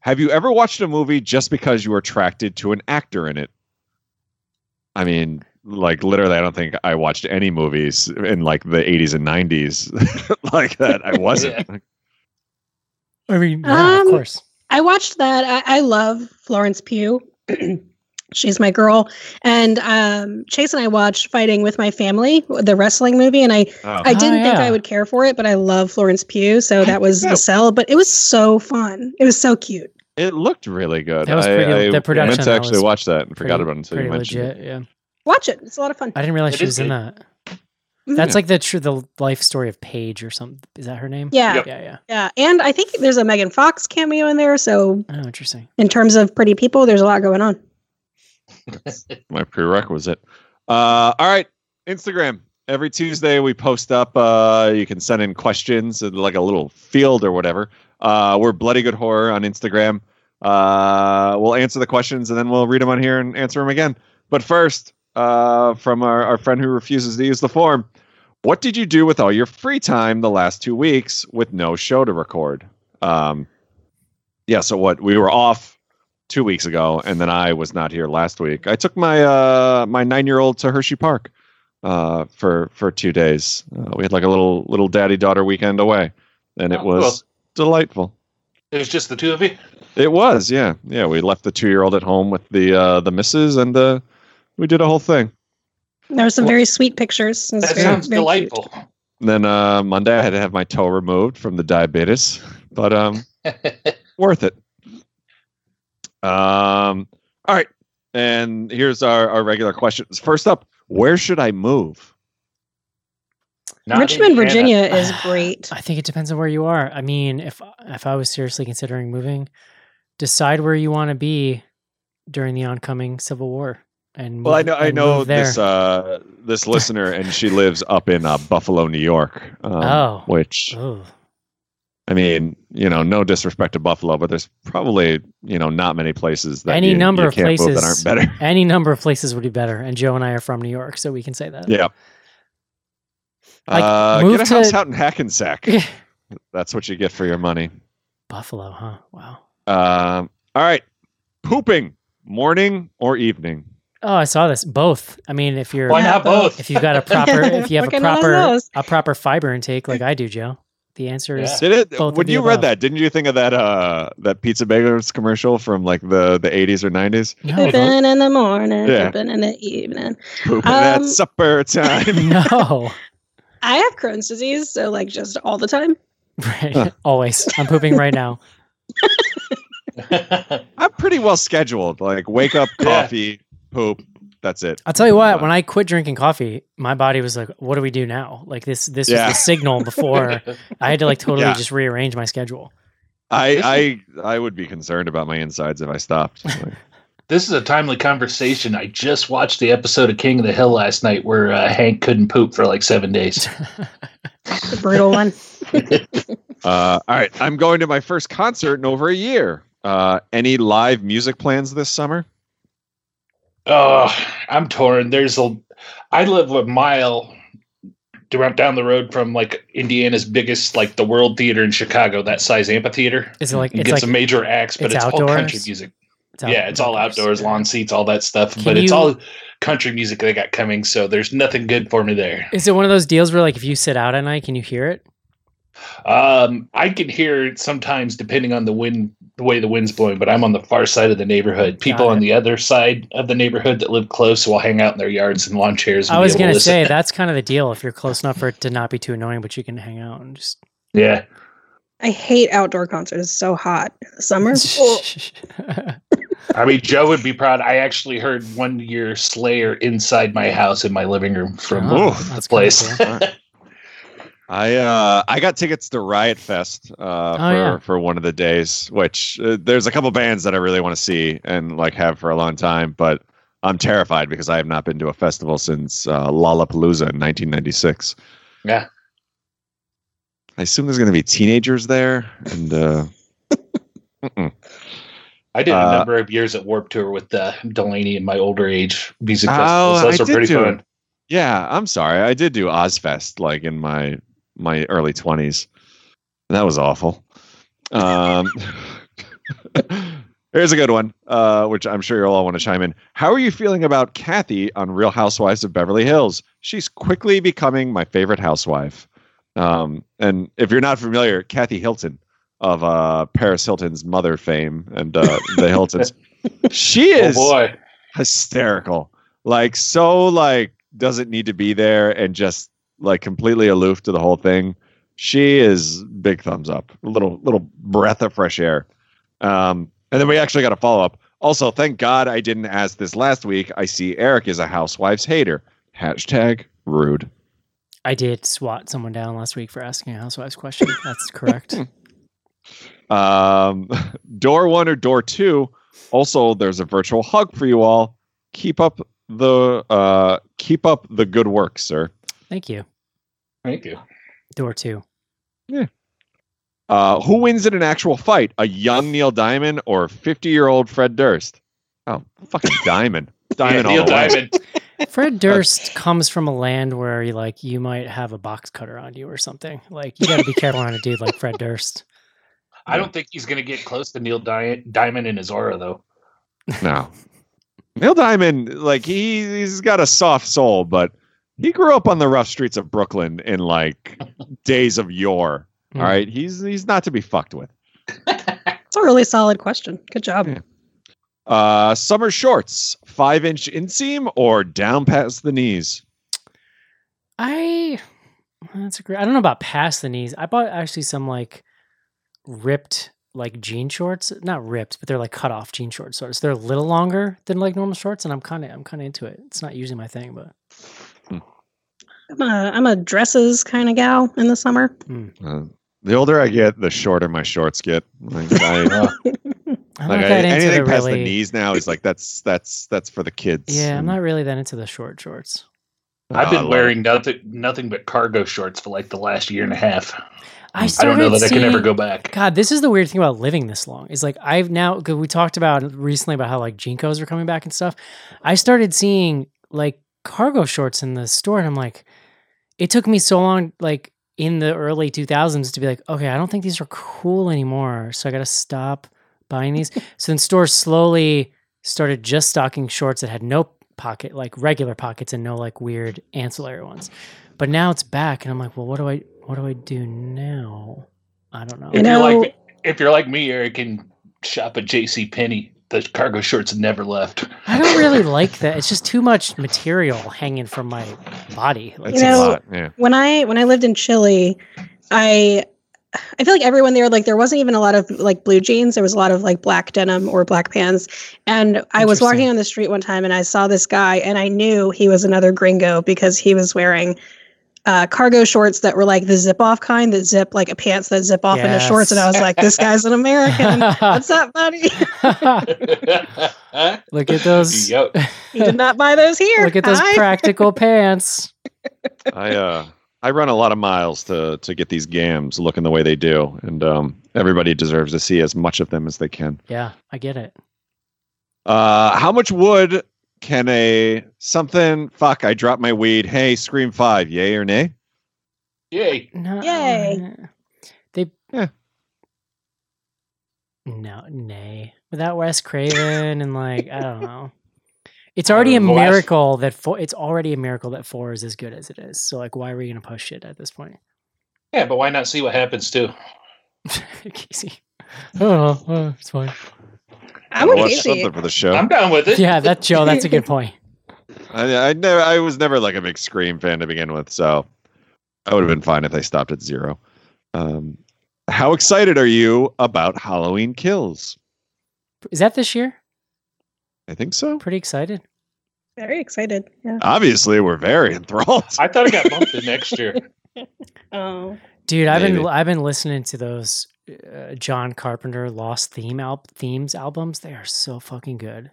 Have you ever watched a movie just because you were attracted to an actor in it? I mean, like literally, I don't think I watched any movies in like the 80s and 90s like that. I wasn't. I mean, yeah, of Um, course. I watched that. I, I love Florence Pugh. She's my girl. And um, Chase and I watched Fighting with My Family, the wrestling movie, and I, Oh. I didn't think yeah. I would care for it, but I love Florence Pugh, so that was a sell. But it was so fun. It was so cute. It looked really good. That was I- pretty- I the production meant to actually watch that and forgot about it until you pretty mentioned legit. it. Yeah, Watch it. It's a lot of fun. I didn't realize It she is was in good. that. Mhm. That's like the true the life story of Paige or something. Is that her name? Yeah. Yep. Yeah, yeah. Yeah. And I think there's a Megan Fox cameo in there. So, Oh, interesting. in terms of pretty people, there's a lot going on. my prerequisite. Uh, all right, Instagram. Every Tuesday we post up. Uh, you can send in questions and like a little field or whatever. Uh, we're Bloody Good Horror on Instagram. Uh, we'll answer the questions and then we'll read them on here and answer them again. But first, uh, from our, our friend who refuses to use the form, what did you do with all your free time the last two weeks with no show to record? Um, yeah, so what we were off two weeks ago, and then I was not here last week. I took my uh, my nine year old to Hershey Park uh, for for two days. Uh, we had like a little little daddy daughter weekend away, and it Oh, was delightful. It was just the two of you. It was, yeah, yeah. We left the two year old at home with the uh, the missus, and uh, we did a whole thing. There were some very sweet pictures. That very- sounds very delightful. And then uh, Monday, I had to have my toe removed from the diabetes, but um, worth it. Um, all right, and here's our, our regular questions. First up, where should I move? Not Richmond, Virginia is great. I think it depends on where you are. I mean, if if I was seriously considering moving, decide where you want to be during the oncoming Civil War. And Well, I know I know this uh, this listener, and she lives up in uh, Buffalo, New York. Um, Oh. which Oh, I mean, you know, no disrespect to Buffalo, but there's probably you know not many places that Any you, number you of can't move that places. aren't better. any number of places would be better. And Joe and I are from New York, so we can say that. Yeah. Like, uh, get a house out in Hackensack. That's what you get for your money. Buffalo, huh? Wow. Um, all right, pooping morning or evening. Oh, I saw this. Both. I mean, if you're Why not both? if you've got a proper if you have a proper a proper fiber intake like I do, Joe, The answer is Yeah. Did it? Both when the you read above. that, didn't you think of that uh that Pizza Bagels commercial from like the the 80s or 90s? no. Pooping in the morning, Yeah. pooping in the evening. Pooping at Um, supper time. no. I have Crohn's disease, so like just all the time. Right. Always. I'm pooping right now. I'm pretty well scheduled. Like wake up, Yeah. coffee, poop. That's it. I'll tell you what, when I quit drinking coffee, my body was like, what do we do now? Like this this Yeah. was the signal before I had to like totally Yeah. just rearrange my schedule. I I I would be concerned about my insides if I stopped. Like, This is a timely conversation. I just watched the episode of King of the Hill last night where uh, Hank couldn't poop for like seven days. The brutal one. uh, all right, I'm going to my first concert in over a year. Uh, any live music plans this summer? Oh, I'm torn. There's a. I live a mile down down the road from like Indiana's biggest, like the World Theater in Chicago, that size amphitheater. Is it like You it's get like some major acts, but it's it's, all country music. It's out- yeah, it's all outdoors, lawn seats, all that stuff. Can but it's all country music they got coming, so there's nothing good for me there. Is it one of those deals where like if you sit out at night, can you hear it? Um, I can hear it sometimes depending on the wind, the way the wind's blowing. But I'm on the far side of the neighborhood. People on the other side of the neighborhood that live close will hang out in their yards and lawn chairs. And I was able to gonna say that's kind of the deal. If you're close enough for it to not be too annoying, but you can hang out and just yeah. I hate outdoor concerts. It's so hot in the summer. I mean, Joe would be proud. I actually heard one year Slayer inside my house in my living room from Oh, the that's place. cool. I uh I got tickets to Riot Fest uh for Oh, yeah. for one of the days, which uh, there's a couple bands that I really want to see and like have for a long time, but I'm terrified because I have not been to a festival since uh, Lollapalooza in 1996. yeah. I assume there's going to be teenagers there, and uh. I did a Uh, number of years at Warp Tour with uh, Delaney in my older age music Oh, festivals. Those I are did pretty fun. yeah, I'm sorry, I did do Ozzfest like in my my early 20s. That was awful. Um, here's a good one, uh, which I'm sure you'll all want to chime in. How are you feeling about Kathy on Real Housewives of Beverly Hills? She's quickly becoming my favorite housewife. Um, and if you're not familiar, Kathy Hilton of uh, Paris Hilton's mother fame and uh, the Hiltons, she Oh is boy. hysterical. Like so like doesn't need to be there and just like completely aloof to the whole thing. She is big thumbs up. A little little breath of fresh air. Um and then we actually got a follow up. Also, thank God I didn't ask this last week. I see Eric is a housewife's hater. Hashtag rude. I did swat someone down last week for asking a housewife's question. That's correct. Um, door one or door two. Also, there's a virtual hug for you all. Keep up the uh, keep up the good work, sir. Thank you. Thank you. Door two. Uh, who wins in an actual fight? A young Neil Diamond or 50 year old Fred Durst? Oh, fucking Diamond. Diamond yeah, all Neil the way. Diamond. Fred Durst comes from a land where you like you might have a box cutter on you or something. Like you got to be careful on a dude like Fred Durst. I don't think he's going to get close to Neil Di- Diamond in his aura, though. No. Neil Diamond, like he, he's got a soft soul, but he grew up on the rough streets of Brooklyn in like days of yore. Hmm. All right. He's he's not to be fucked with. It's a really solid question. Good job. Yeah. Uh summer shorts, five inch inseam or down past the knees. I that's a great. I don't know about past the knees. I bought actually some like ripped like jean shorts. Not ripped, but they're like cut off jean shorts. So they're a little longer than like normal shorts, and I'm kind of I'm kind of into it. It's not usually my thing, but hmm. I'm a I'm a dresses kind of gal in the summer. Hmm. Uh, the older I get, the shorter my shorts get. Like, I, I'm like not I- anything past really. the knees now is like that's that's that's for the kids. Yeah, I'm mm. not really that into the short shorts. oh, I've been oh, love wearing nothing nothing but cargo shorts for like the last year and a half. I I don't know that I can ever go back. God, this is the weird thing about living this long. Is like I've now cause we talked about recently about how like JNCOs are coming back and stuff. I started seeing like cargo shorts in the store, and I'm like, it took me so long, like in the early 2000s, to be like, okay, I don't think these are cool anymore, so I got to stop buying these. so then stores slowly started just stocking shorts that had no pocket, like regular pockets, and no like weird ancillary ones. But now it's back, and I'm like, well, what do I? What do I do now? I don't know. If know- you're like if you're like me, Eric, and shop at J.C. Penney, the cargo shorts never left. I don't really like that. It's just too much material hanging from my body. Like, That's You a know- lot. Yeah. when I when I lived in Chile, I I feel like everyone there like there wasn't even a lot of like blue jeans. There was a lot of like black denim or black pants. And I was walking on the street one time and I saw this guy and I knew he was another gringo because he was wearing uh, cargo shorts that were like the zip off kind that zip like a pants that zip off into shorts. And I was like, this guy's an American. What's up, buddy? Look at those. Yep. you did not buy those here. Look at those Hi. practical pants. I uh I run a lot of miles to to get these gams looking the way they do, and um, everybody deserves to see as much of them as they can. Yeah, I get it. Uh, how much wood can a something? Fuck! I dropped my weed. Hey, Scream Five, yay or nay? Yay. No, Yay. They. Yeah. No, nay. Without Wes Craven and like I don't know. It's already a the last- miracle that four. It's already a miracle that four is as good as it is. So like, why are we gonna push it at this point? Yeah, but why not see what happens too? Casey. Oh, oh, it's fine. I'm Watch with Casey. something for the show. I'm down with it. Yeah, that Joe. That's a good point. I, I never. I was never like a big Scream fan to begin with, so I would have been fine if they stopped at zero. Um, how excited are you about Halloween Kills? Is that this year? I think so. Pretty excited. Very excited. Yeah. Obviously, we're very enthralled. I thought it got bumped to next year. Oh. Dude, I've been I've been listening to those uh, John Carpenter Lost Theme al- themes albums. They are so fucking good.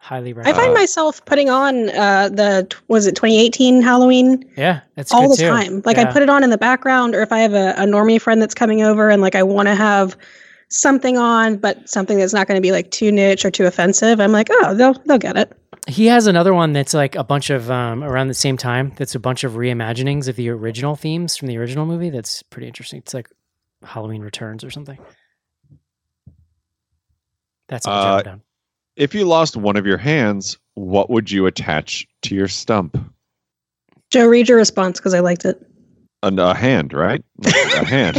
Highly recommend. I find myself putting on uh, the was it 2018 Halloween yeah, that's all the too. time. Like I put it on in the background, or if I have a, a normie friend that's coming over and like I want to have something on, but something that's not going to be like too niche or too offensive, I'm like, oh, they'll they'll get it. He has another one that's like a bunch of um, around the same time. That's a bunch of reimaginings of the original themes from the original movie. That's pretty interesting. It's like Halloween Returns or something. That's all Uh, jotted down. If you lost one of your hands, what would you attach to your stump? Joe, read your response because I liked it. A, a hand, right? a hand.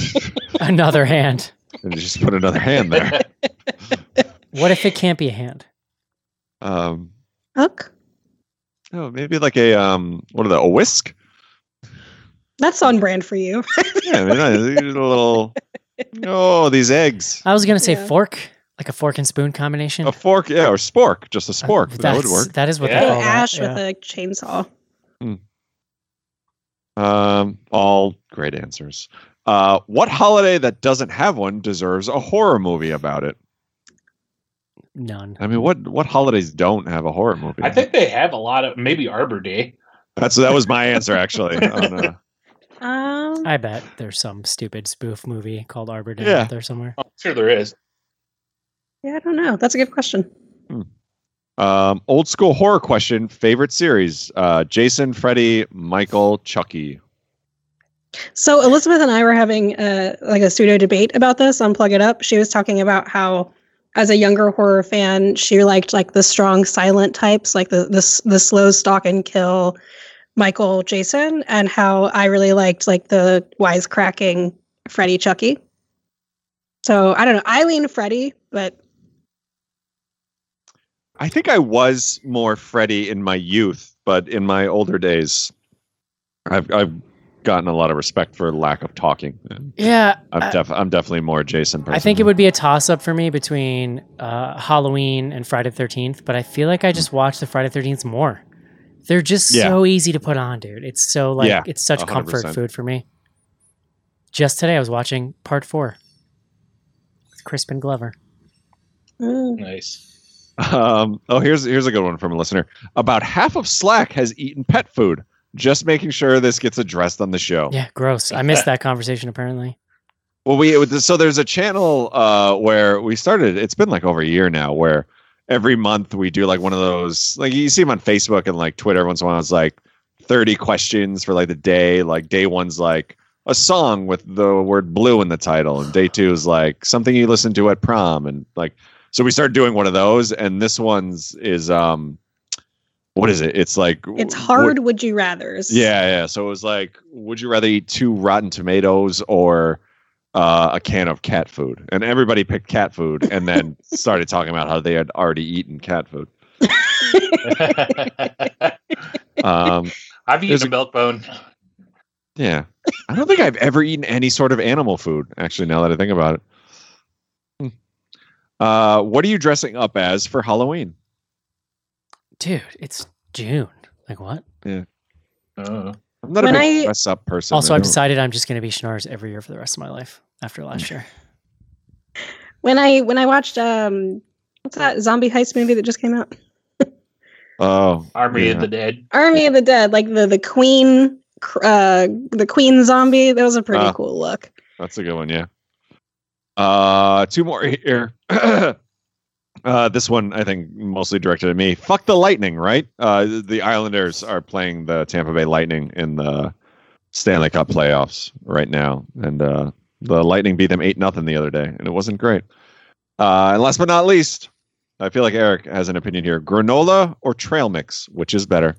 Another hand. And you just put another hand there. What if it can't be a hand? Um, Hook. oh, maybe like a um, what are the a whisk? That's on brand for you. Yeah, I mean, a little. Oh, these eggs. I was gonna say Yeah. fork, like a fork and spoon combination. A fork, yeah, or spork, just a Uh, spork. that would work. That is what Yeah. they An call that. ash yeah. with a chainsaw. Um, all great answers. Uh, what holiday that doesn't have one deserves a horror movie about it? None. I mean, what what holidays don't have a horror movie? I think they have a lot of maybe Arbor Day. that's that was my answer actually. on, uh, I bet there's some stupid spoof movie called Arbor Day Yeah. out there somewhere. I'm sure there is. yeah, I don't know. That's a good question. um, old school horror question: favorite series? Uh, Jason, Freddy, Michael, Chucky. So Elizabeth and I were having uh, like a pseudo debate about this on Plug It Up. She was talking about how, as a younger horror fan, she liked like the strong silent types, like the the, the slow stalk and kill, Michael Jason, and how I really liked like the wisecracking Freddy Chucky. So I don't know. I lean Freddy, but I think I was more Freddy in my youth, but in my older days, I've I've gotten a lot of respect for lack of talking. Yeah, I'm I- def- I'm definitely more Jason. I think it would be a toss up for me between uh, Halloween and Friday Thirteenth, but I feel like I just watch the Friday Thirteenth more. They're just Yeah. so easy to put on, dude. It's so like Yeah, it's such a hundred comfort food for me. Just today, I was watching Part Four with Crispin Glover. mm, Nice. Um, oh, here's here's a good one from a listener. About half of Slack has eaten pet food. Just making sure this gets addressed on the show. Yeah, gross. I missed that conversation. Apparently, Well, we so there's a channel uh, where we started. It's been like over a year now, where every month we do like one of those. Like you see them on Facebook and like Twitter. Once in a while, it's like 30 questions for like the day. Like day one's like a song with the word blue in the title, and day two is like something you listen to at prom, and like so we started doing one of those, and this one's is um what is it? It's like It's hard. Would you rather's? Yeah, yeah. So it was like, would you rather eat two rotten tomatoes or uh, a can of cat food? And everybody picked cat food, and then started talking about how they had already eaten cat food. Um, I've eaten a milk bone. yeah, I don't think I've ever eaten any sort of animal food. Actually, now that I think about it. Hmm. Uh, what are you dressing up as for Halloween? Dude, it's June. Like what? Oh. I'm not When a big I- dress up person. Also, I I've decided I'm just going to be Schnars every year for the rest of my life after last year. When I when I watched um what's that zombie heist movie that just came out? Oh, Army yeah. of the Dead. Army of the Dead, like the the Queen, uh, the Queen zombie. That was a pretty Ah. cool look. That's a good one, yeah. Uh, two more here. uh, this one I think mostly directed at me. Fuck the Lightning, right? Uh, the Islanders are playing the Tampa Bay Lightning in the Stanley Cup playoffs right now, and uh, the Lightning beat them eight nothing the other day, and it wasn't great. Uh, and last but not least, I feel like Eric has an opinion here: granola or trail mix, which is better?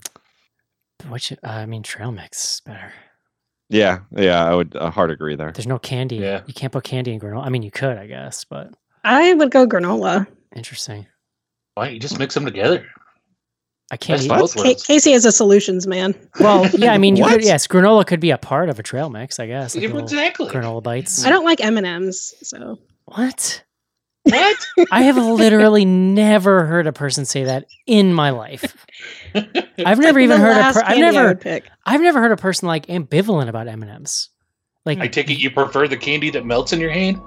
Which uh, I mean, trail mix is better. Yeah, yeah, I would uh, hard agree there. There's no candy. Yeah. You can't put candy in granola. I mean, you could, I guess, but I would go granola. interesting. Why don't you just mix them together? I can't That's eat. both Ca- Casey is a solutions man. Well, yeah, I mean, you could, yes, granola could be a part of a trail mix, I guess. like exactly. Granola bites. I don't like M and M's, so What? What? I have literally never heard a person say that in my life. I've never Like even heard a last per- I've never pick. I've never heard a person like ambivalent about M&Ms. Like I take it you prefer the candy that melts in your hand?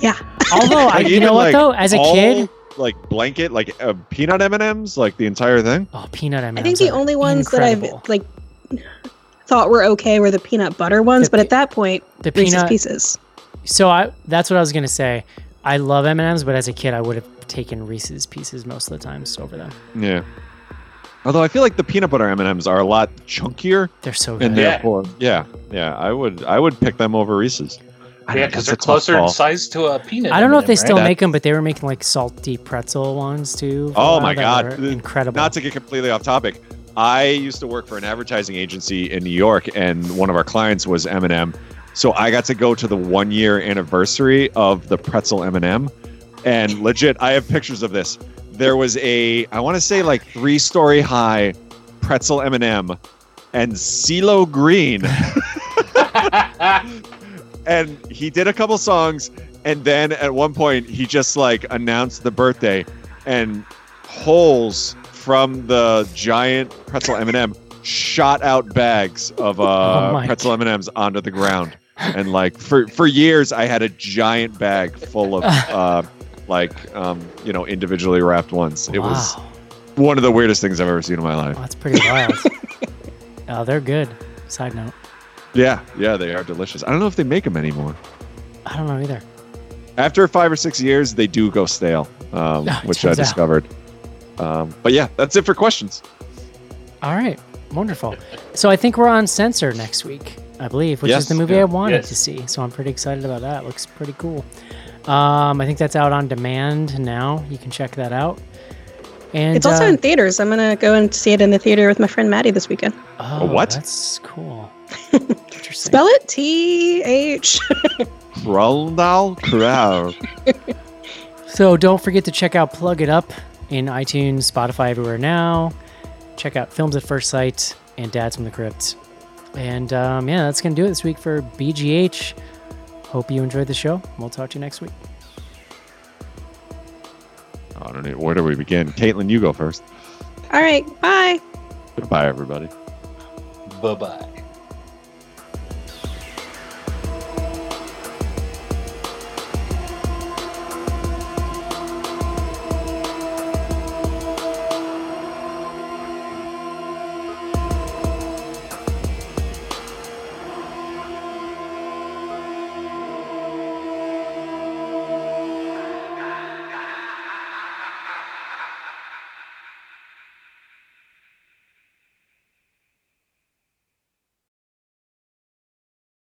Yeah, although I, you even, know what though, as a all, kid, like blanket, like uh, peanut M and M's, like the entire thing. oh, peanut M&Ms. I think the only ones incredible. that I've like thought were okay were the peanut butter ones, The but at that point, the Reese's peanut Pieces. So I that's what I was gonna say. I love M and M's, but as a kid, I would have taken Reese's Pieces most of the times over them. Yeah. Although I feel like the peanut butter M and M's are a lot chunkier, They're so good. and Yeah. therefore, yeah, yeah, I would, I would pick them over Reese's. I don't Yeah, because they're closer in size to a peanut. I don't know if they still right? make them, but they were making like salty pretzel ones too. Oh my God. incredible! Not to get completely off topic, I used to work for an advertising agency in New York, and one of our clients was M&M. So I got to go to the one year anniversary of the pretzel M&M, and legit, I have pictures of this. There was a, I want to say like three story high pretzel M&M, and CeeLo Green, and he did a couple songs, and then at one point he just like announced the birthday, and holes from the giant pretzel M&M shot out bags of Oh uh, my pretzel M&Ms onto the ground. And like for for years, I had a giant bag full of uh, like um, you know individually wrapped ones. It was one of the weirdest things I've ever seen in my life. Wow, that's pretty wild. oh, they're good. Side note, Yeah, yeah, they are delicious. I don't know if they make them anymore. I don't know either. After five or six years, they do go stale, um, Ah, which I discovered. Um, but yeah, that's it for questions. All right, wonderful. So I think we're on Censor next week, I believe, which Yes, is the movie yeah. I wanted Yes. to see. So I'm pretty excited about that. Looks pretty cool. Um, I think that's out on demand now. You can check that out. And It's also uh, in theaters. I'm gonna go and see it in the theater with my friend Maddie this weekend. oh, what? That's cool. Interesting. Spell it T H. Roldal Crow. So don't forget to check out Plug It Up in iTunes, Spotify, everywhere now. Check out Films at First Sight and Dads from the Crypt. And um, yeah, that's going to do it this week for BGH. Hope you enjoyed the show. We'll talk to you next week. I don't know. Where do we begin? Caitlin, you go first. All right, bye. Goodbye, everybody. Bye bye.